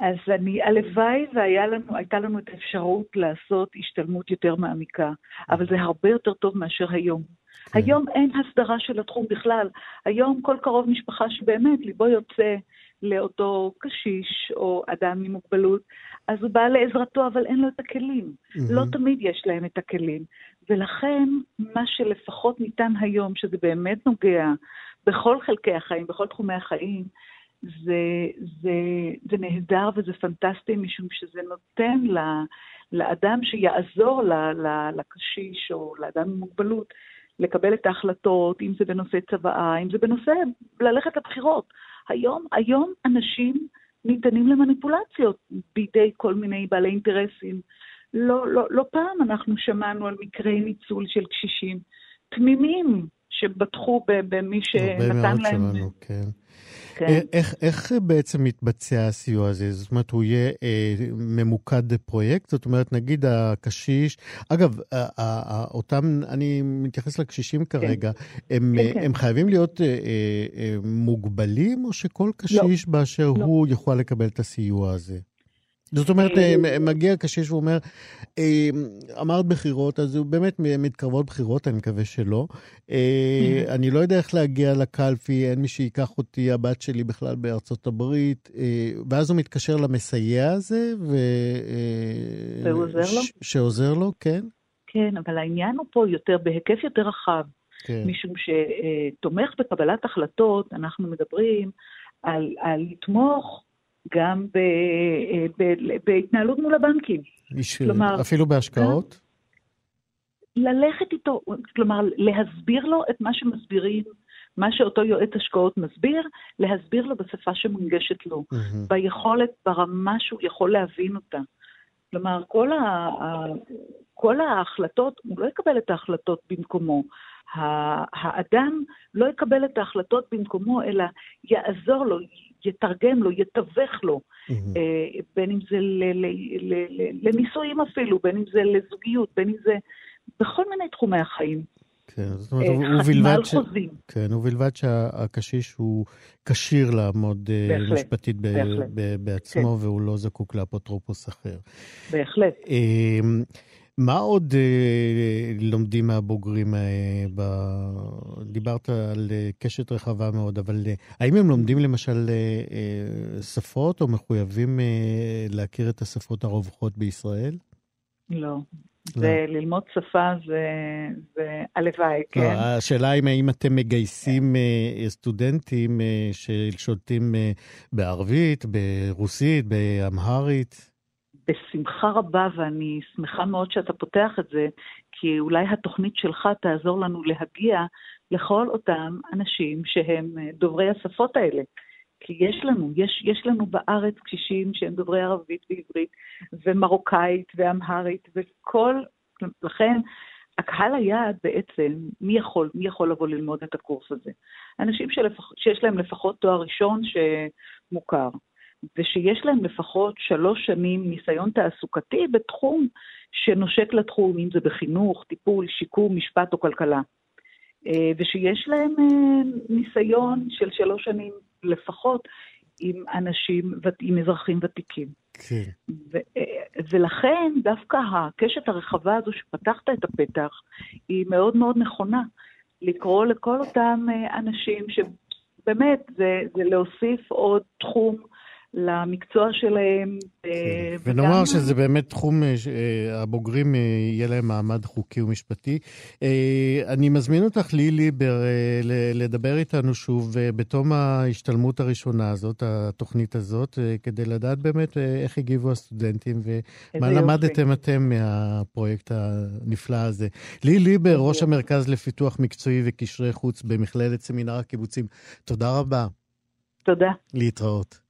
אז אני, הלוואי והייתה לנו את האפשרות לעשות השתלמות יותר מעמיקה, אבל זה הרבה יותר טוב מאשר היום. כן. היום אין הסדרה של התחום בכלל. היום כל קרוב משפחה שבאמת ליבו יוצא לאותו קשיש או אדם עם מוגבלות, אז הוא בא לעזרתו, אבל אין לו את הכלים. לא תמיד יש להם את הכלים. ולכן, מה שלפחות ניתן היום, שזה באמת נוגע בכל חלקי החיים, בכל תחומי החיים, זה, זה, זה נהדר וזה פנטסטי, משום שזה נותן ל, לאדם שיעזור ל, ל, לקשיש או לאדם עם מוגבלות לקבל את ההחלטות, אם זה בנושא צוואה, אם זה בנושא ללכת לבחירות. היום, היום אנשים ניתנים למניפולציות בידי כל מיני בעלי אינטרסים. לא, לא, לא פעם אנחנו שמענו על מקרי ניצול של קשישים תמימים שבטחו במי הרבה שנתן מאוד להם... שמענו, כן. כן. אה, איך, איך בעצם מתבצע הסיוע הזה? זאת אומרת, הוא יהיה אה, ממוקד פרויקט? זאת אומרת, נגיד הקשיש, אגב, ה- ה- ה- אותם, אני מתייחס לקשישים כרגע, הם, כן, אה, כן. הם חייבים להיות אה, אה, אה, מוגבלים, או שכל קשיש באשר לא. הוא יוכל לקבל את הסיוע הזה? זאת אומרת, אה, אה, מגיע קשיש ואומר, אה, אמרת בחירות, אז הוא באמת מתקרבות בחירות, אני מקווה שלא. אני לא יודע איך להגיע לקלפי, אין מי שייקח אותי, הבת שלי בכלל בארצות הברית, ואז הוא מתקשר למסייע הזה, ו... והוא עוזר לו? שעוזר לו, כן. כן, אבל העניין הוא פה יותר, בהיקף יותר רחב, כן. משום שתומך בקבלת החלטות, אנחנו מדברים על, על לתמוך גם ב, אה, ב, בהתנהלות מול הבנקים. איש- כלומר, אפילו בהשקעות? ללכת איתו, כלומר, להסביר לו את מה שמסבירים, מה שאותו יועץ השקעות מסביר, להסביר לו בשפה שמונגשת לו, מהמם. ביכולת, ברמה שהוא יכול להבין אותה. כלומר, כל, ה, כל ההחלטות, הוא לא יקבל את ההחלטות במקומו. האדם לא יקבל את ההחלטות במקומו, אלא יעזור לו, יתרגם לו, יתווך לו. אה, בין אם זה לנישואים אפילו, בין אם זה לזוגיות, בין אם זה בכל מיני תחומי החיים. כן, זאת אומרת, אה, ובלבד ש... כן, ובלבד שהקשיש הוא כשיר לעמוד אה, בהחלט, משפטית ב- בהחלט. בעצמו, והוא לא זקוק לאפוטרופוס אחר. בהחלט. מה עוד אה, לומדים מהבוגרים? אה, ב... דיברת על אה, קשת רחבה מאוד, אבל אה, האם הם לומדים למשל אה, אה, שפות, או מחויבים אה, להכיר את השפות הרווחות בישראל? לא. זה ללמוד שפה זה, זה הלוואי, כן? לא, השאלה היא האם אתם מגייסים אה, סטודנטים אה, ששולטים אה, בערבית, ברוסית, באמהרית? בשמחה רבה, ואני שמחה מאוד שאתה פותח את זה, כי אולי התוכנית שלך תעזור לנו להגיע לכל אותם אנשים שהם אה, דוברי השפות האלה. כי יש לנו, יש, יש לנו בארץ קשישים שהם דוברי ערבית ועברית, ומרוקאית ואמהרית, וכל, לכן הקהל היעד בעצם, מי יכול, מי יכול לבוא ללמוד את הקורס הזה? אנשים שלפח, שיש להם לפחות תואר ראשון שמוכר, ושיש להם לפחות שלוש שנים ניסיון תעסוקתי בתחום שנושק לתחום, אם זה בחינוך, טיפול, שיקום, משפט או כלכלה. אה, ושיש להם אה, ניסיון של שלוש שנים לפחות עם אנשים, עם אזרחים ותיקים. כן. ו- אה, ולכן דווקא הקשת הרחבה הזו שפתחת את הפתח היא מאוד מאוד נכונה. לקרוא לכל אותם אנשים שבאמת זה, זה להוסיף עוד תחום למקצוע שלהם. כן. ונאמר שזה באמת תחום, אה, הבוגרים אה, יהיה להם מעמד חוקי ומשפטי. אה, אני מזמין אותך, לילי, לדבר איתנו שוב בתום ההשתלמות הראשונה הזאת, התוכנית הזאת, כדי לדעת באמת איך הגיבו הסטודנטים ומה למדתם אתם מהפרויקט הנפלא הזה. לילי ליבר, ראש המרכז לפיתוח מקצועי וקשרי חוץ במכללת סמינר הקיבוצים, תודה רבה. תודה. להתראות.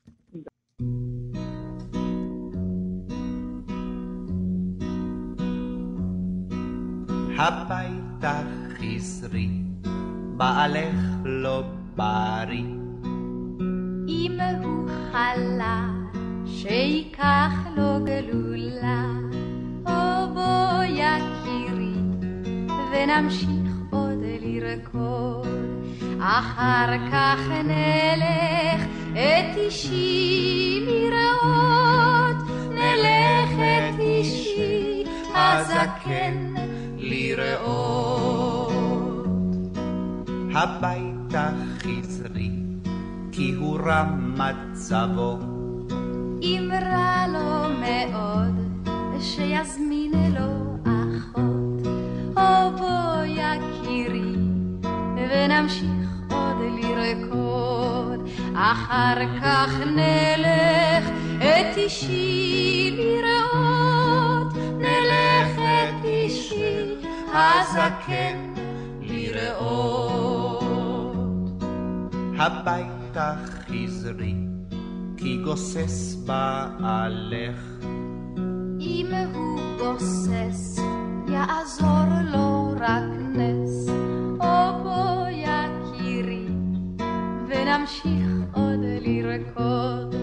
הביתה חזרי, בעלך לא בריא. אם הוא חלה, שיקח לו גלולה, או בוא יקירי, ונמשיך עוד לרקוד. אחר כך נלך את אישי לראות, נלך את אישי הזקן לראות. הביתה חזרי, כי הוא רע מצבו. אם רע לו מאוד, שיזמין לו אחות, או בוא ונמשיך עוד לרקוד. אחר כך נלך את אישי לראות, נלך את אישי הזקן לראות. הביתה חזרי, כי גוסס בעלך. אם הוא גוסס, יעזור לו רק נס, ונמשיך עוד לרקוד.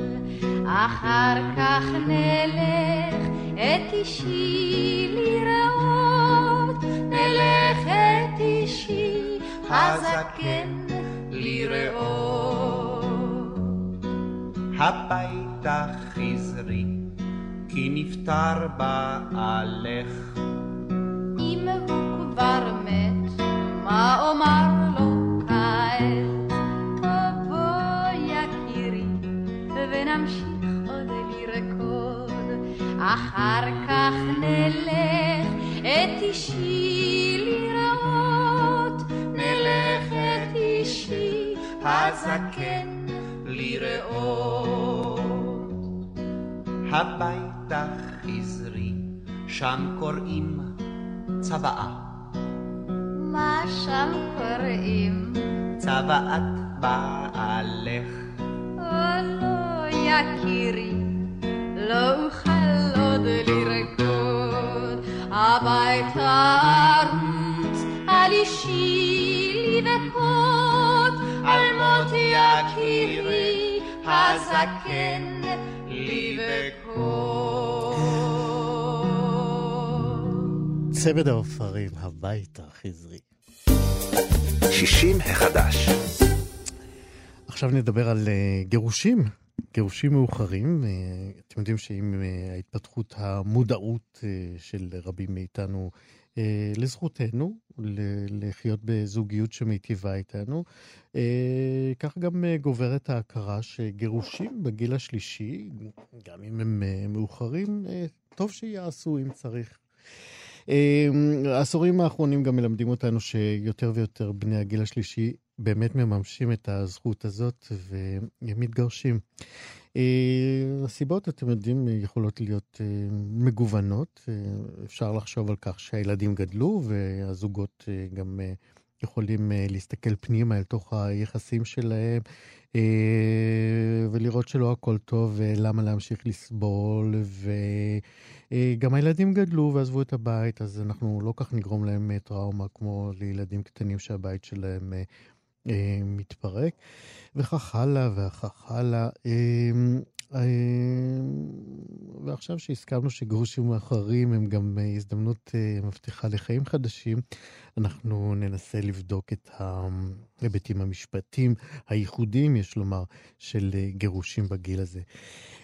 אחר כך נלך את אישי לראות, נלך את אישי הזקן לראות. הביתה חזרי, כי נפטר בעלך. אם הוא כבר מת, מה אומר לו כעת? ונמשיך עוד לרקוד. אחר כך נלך את אישי לראות, נלך את אישי הזקן לראות. הביתה חזרי, שם קוראים צוואה. מה שם קוראים? צוואת בעלך. או לא יקירי, לא אוכל עוד לרקוד, הביתה ארוץ על אישי לבכות, על מות יקירי הזקן לבכות. צמד העופרים, הביתה חזרי. שישים החדש. עכשיו נדבר על uh, גירושים, גירושים מאוחרים. Uh, אתם יודעים שעם uh, ההתפתחות המודעות uh, של רבים מאיתנו לזכותנו לחיות בזוגיות שמיטיבה איתנו, כך גם גוברת ההכרה שגירושים בגיל השלישי, גם אם הם מאוחרים, טוב שיעשו אם צריך. העשורים האחרונים גם מלמדים אותנו שיותר ויותר בני הגיל השלישי באמת מממשים את הזכות הזאת והם מתגרשים. הסיבות, אתם יודעים, יכולות להיות מגוונות. אפשר לחשוב על כך שהילדים גדלו והזוגות גם יכולים להסתכל פנימה אל תוך היחסים שלהם ולראות שלא הכל טוב ולמה להמשיך לסבול. וגם הילדים גדלו ועזבו את הבית, אז אנחנו לא כך נגרום להם טראומה כמו לילדים קטנים שהבית שלהם מתפרק, וכך הלאה וכך הלאה. ועכשיו שהסכמנו שגירושים מאוחרים הם גם הזדמנות מבטיחה לחיים חדשים, אנחנו ננסה לבדוק את ההיבטים המשפטיים הייחודיים, יש לומר, של גירושים בגיל הזה.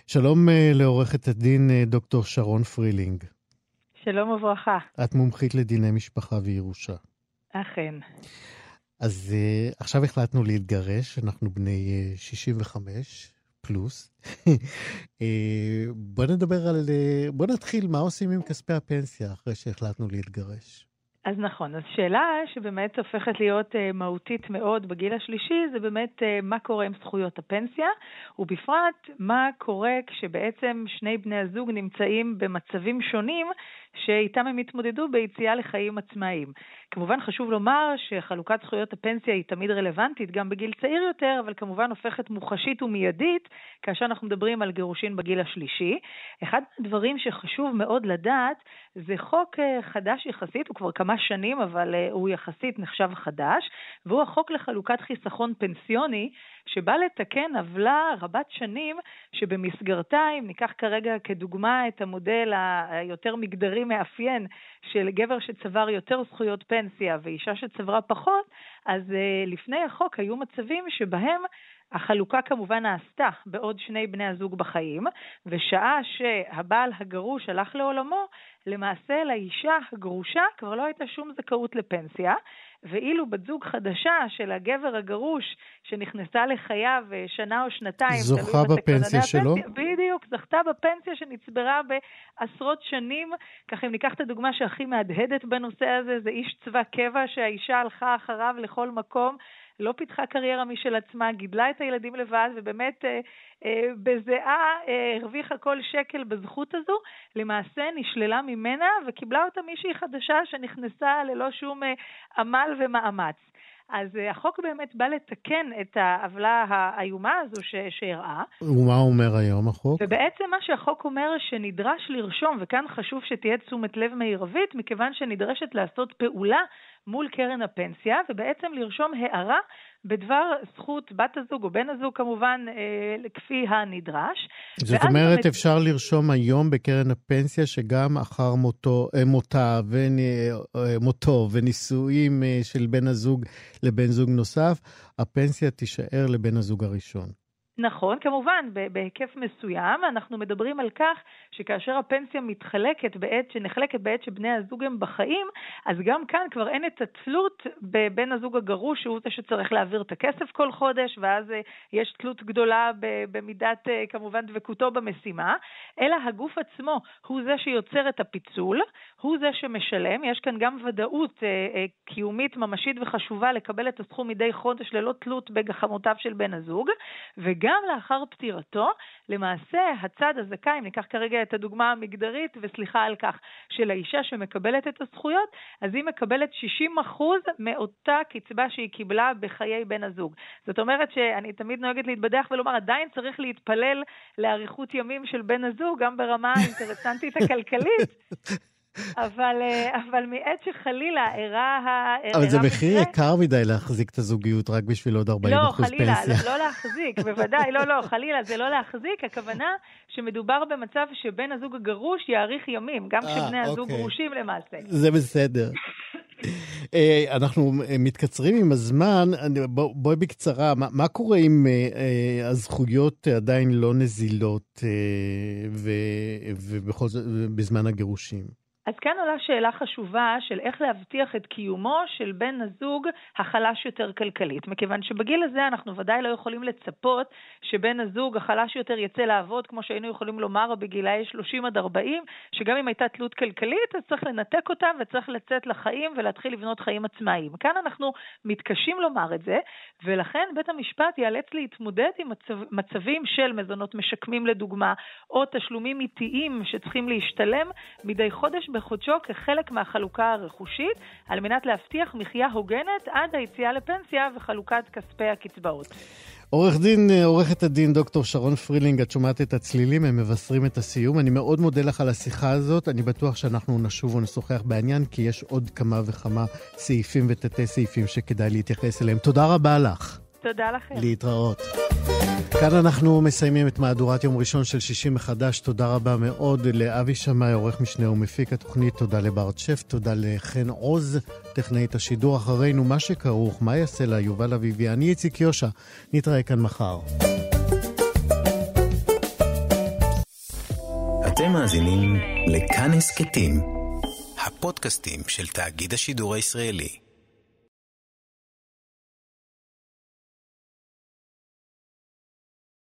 שלום לעורכת הדין דוקטור שרון פרילינג. שלום וברכה. את מומחית לדיני משפחה וירושה. אכן. אז uh, עכשיו החלטנו להתגרש, אנחנו בני uh, 65 פלוס. אה, בוא נדבר על... אה, בוא נתחיל, מה עושים עם כספי הפנסיה אחרי שהחלטנו להתגרש? אז נכון, אז שאלה שבאמת הופכת להיות uh, מהותית מאוד בגיל השלישי, זה באמת uh, מה קורה עם זכויות הפנסיה, ובפרט מה קורה כשבעצם שני בני הזוג נמצאים במצבים שונים שאיתם הם התמודדו ביציאה לחיים עצמאיים. כמובן חשוב לומר שחלוקת זכויות הפנסיה היא תמיד רלוונטית, גם בגיל צעיר יותר, אבל כמובן הופכת מוחשית ומיידית כאשר אנחנו מדברים על גירושין בגיל השלישי. אחד הדברים שחשוב מאוד לדעת זה חוק אה, חדש יחסית, הוא כבר כמה שנים, אבל אה, הוא יחסית נחשב חדש, והוא החוק לחלוקת חיסכון פנסיוני, שבא לתקן עוולה רבת שנים, שבמסגרתה, אם ניקח כרגע כדוגמה את המודל היותר מגדרי מאפיין של גבר שצבר יותר זכויות פנסיה ואישה שצברה פחות, אז uh, לפני החוק היו מצבים שבהם החלוקה כמובן נעשתה בעוד שני בני הזוג בחיים, ושעה שהבעל הגרוש הלך לעולמו, למעשה לאישה הגרושה כבר לא הייתה שום זכאות לפנסיה, ואילו בת זוג חדשה של הגבר הגרוש שנכנסה לחייו אה, שנה או שנתיים, זוכה בפנסיה שלו? הפנסיה, בדיוק, זכתה בפנסיה שנצברה בעשרות שנים. ככה אם ניקח את הדוגמה שהכי מהדהדת בנושא הזה, זה איש צבא קבע שהאישה הלכה אחריו לכל מקום. לא פיתחה קריירה משל עצמה, גידלה את הילדים לבד, ובאמת אה, אה, בזיעה אה, הרוויחה כל שקל בזכות הזו, למעשה נשללה ממנה וקיבלה אותה מישהי חדשה שנכנסה ללא שום אה, עמל ומאמץ. אז אה, החוק באמת בא לתקן את העוולה האיומה הזו שאירעה. ומה אומר היום החוק? ובעצם מה שהחוק אומר שנדרש לרשום, וכאן חשוב שתהיה תשומת לב מרבית, מכיוון שנדרשת לעשות פעולה מול קרן הפנסיה, ובעצם לרשום הערה בדבר זכות בת הזוג או בן הזוג כמובן, אה, כפי הנדרש. זאת אומרת, באמת... אפשר לרשום היום בקרן הפנסיה שגם אחר מותו, אה, מותה ומותו אה, ונישואים אה, של בן הזוג לבן זוג נוסף, הפנסיה תישאר לבן הזוג הראשון. נכון, כמובן, בהיקף מסוים. אנחנו מדברים על כך שכאשר הפנסיה מתחלקת בעת, שנחלקת בעת שבני הזוג הם בחיים, אז גם כאן כבר אין את התלות בבן הזוג הגרוש, שהוא זה שצריך להעביר את הכסף כל חודש, ואז אה, יש תלות גדולה במידת, אה, כמובן, דבקותו במשימה, אלא הגוף עצמו הוא זה שיוצר את הפיצול, הוא זה שמשלם. יש כאן גם ודאות אה, קיומית ממשית וחשובה לקבל את הסכום מדי חודש ללא תלות בגחמותיו של בן הזוג, וגם גם לאחר פטירתו, למעשה הצד הזכאי, אם ניקח כרגע את הדוגמה המגדרית, וסליחה על כך, של האישה שמקבלת את הזכויות, אז היא מקבלת 60% מאותה קצבה שהיא קיבלה בחיי בן הזוג. זאת אומרת שאני תמיד נוהגת להתבדח ולומר, עדיין צריך להתפלל לאריכות ימים של בן הזוג, גם ברמה האינטרסנטית הכלכלית. אבל, אה, אבל מעת שחלילה אירע ה... אבל זה מחיר יקר מדי להחזיק את הזוגיות רק בשביל עוד 40 לא, אחוז חלילה, פנסיה. לא, חלילה, לא להחזיק, בוודאי, לא, לא, חלילה, זה לא להחזיק, הכוונה שמדובר במצב שבן הזוג הגרוש יאריך ימים, גם אה, כשבני הזוג אוקיי. גרושים למעשה. זה בסדר. אה, אנחנו מתקצרים עם הזמן, בואי בקצרה, מה, מה קורה אם הזכויות עדיין לא נזילות ובכל זאת בזמן הגירושים? אז כאן עולה שאלה חשובה של איך להבטיח את קיומו של בן הזוג החלש יותר כלכלית. מכיוון שבגיל הזה אנחנו ודאי לא יכולים לצפות שבן הזוג החלש יותר יצא לעבוד, כמו שהיינו יכולים לומר בגילאי 30 עד 40, שגם אם הייתה תלות כלכלית, אז צריך לנתק אותה וצריך לצאת לחיים ולהתחיל לבנות חיים עצמאיים. כאן אנחנו מתקשים לומר את זה, ולכן בית המשפט ייאלץ להתמודד עם מצב, מצבים של מזונות משקמים לדוגמה, או תשלומים עיתיים שצריכים להשתלם מדי חודש בחודשו כחלק מהחלוקה הרכושית, על מנת להבטיח מחיה הוגנת עד היציאה לפנסיה וחלוקת כספי הקצבאות. עורך דין, עורכת הדין דוקטור שרון פרילינג, את שומעת את הצלילים, הם מבשרים את הסיום. אני מאוד מודה לך על השיחה הזאת. אני בטוח שאנחנו נשוב ונשוחח בעניין, כי יש עוד כמה וכמה סעיפים ותתי סעיפים שכדאי להתייחס אליהם. תודה רבה לך. תודה לכם. להתראות. כאן אנחנו מסיימים את מהדורת יום ראשון של שישי מחדש. תודה רבה מאוד לאבי שמאי, עורך משנה ומפיק התוכנית. תודה לברט שף, תודה לחן עוז, טכנאית השידור. אחרינו, מה שכרוך, מה יעשה לה יובל אביבי. אני איציק יושע, נתראה כאן מחר. אתם מאזינים לכאן הסכתים, הפודקאסטים של תאגיד השידור הישראלי.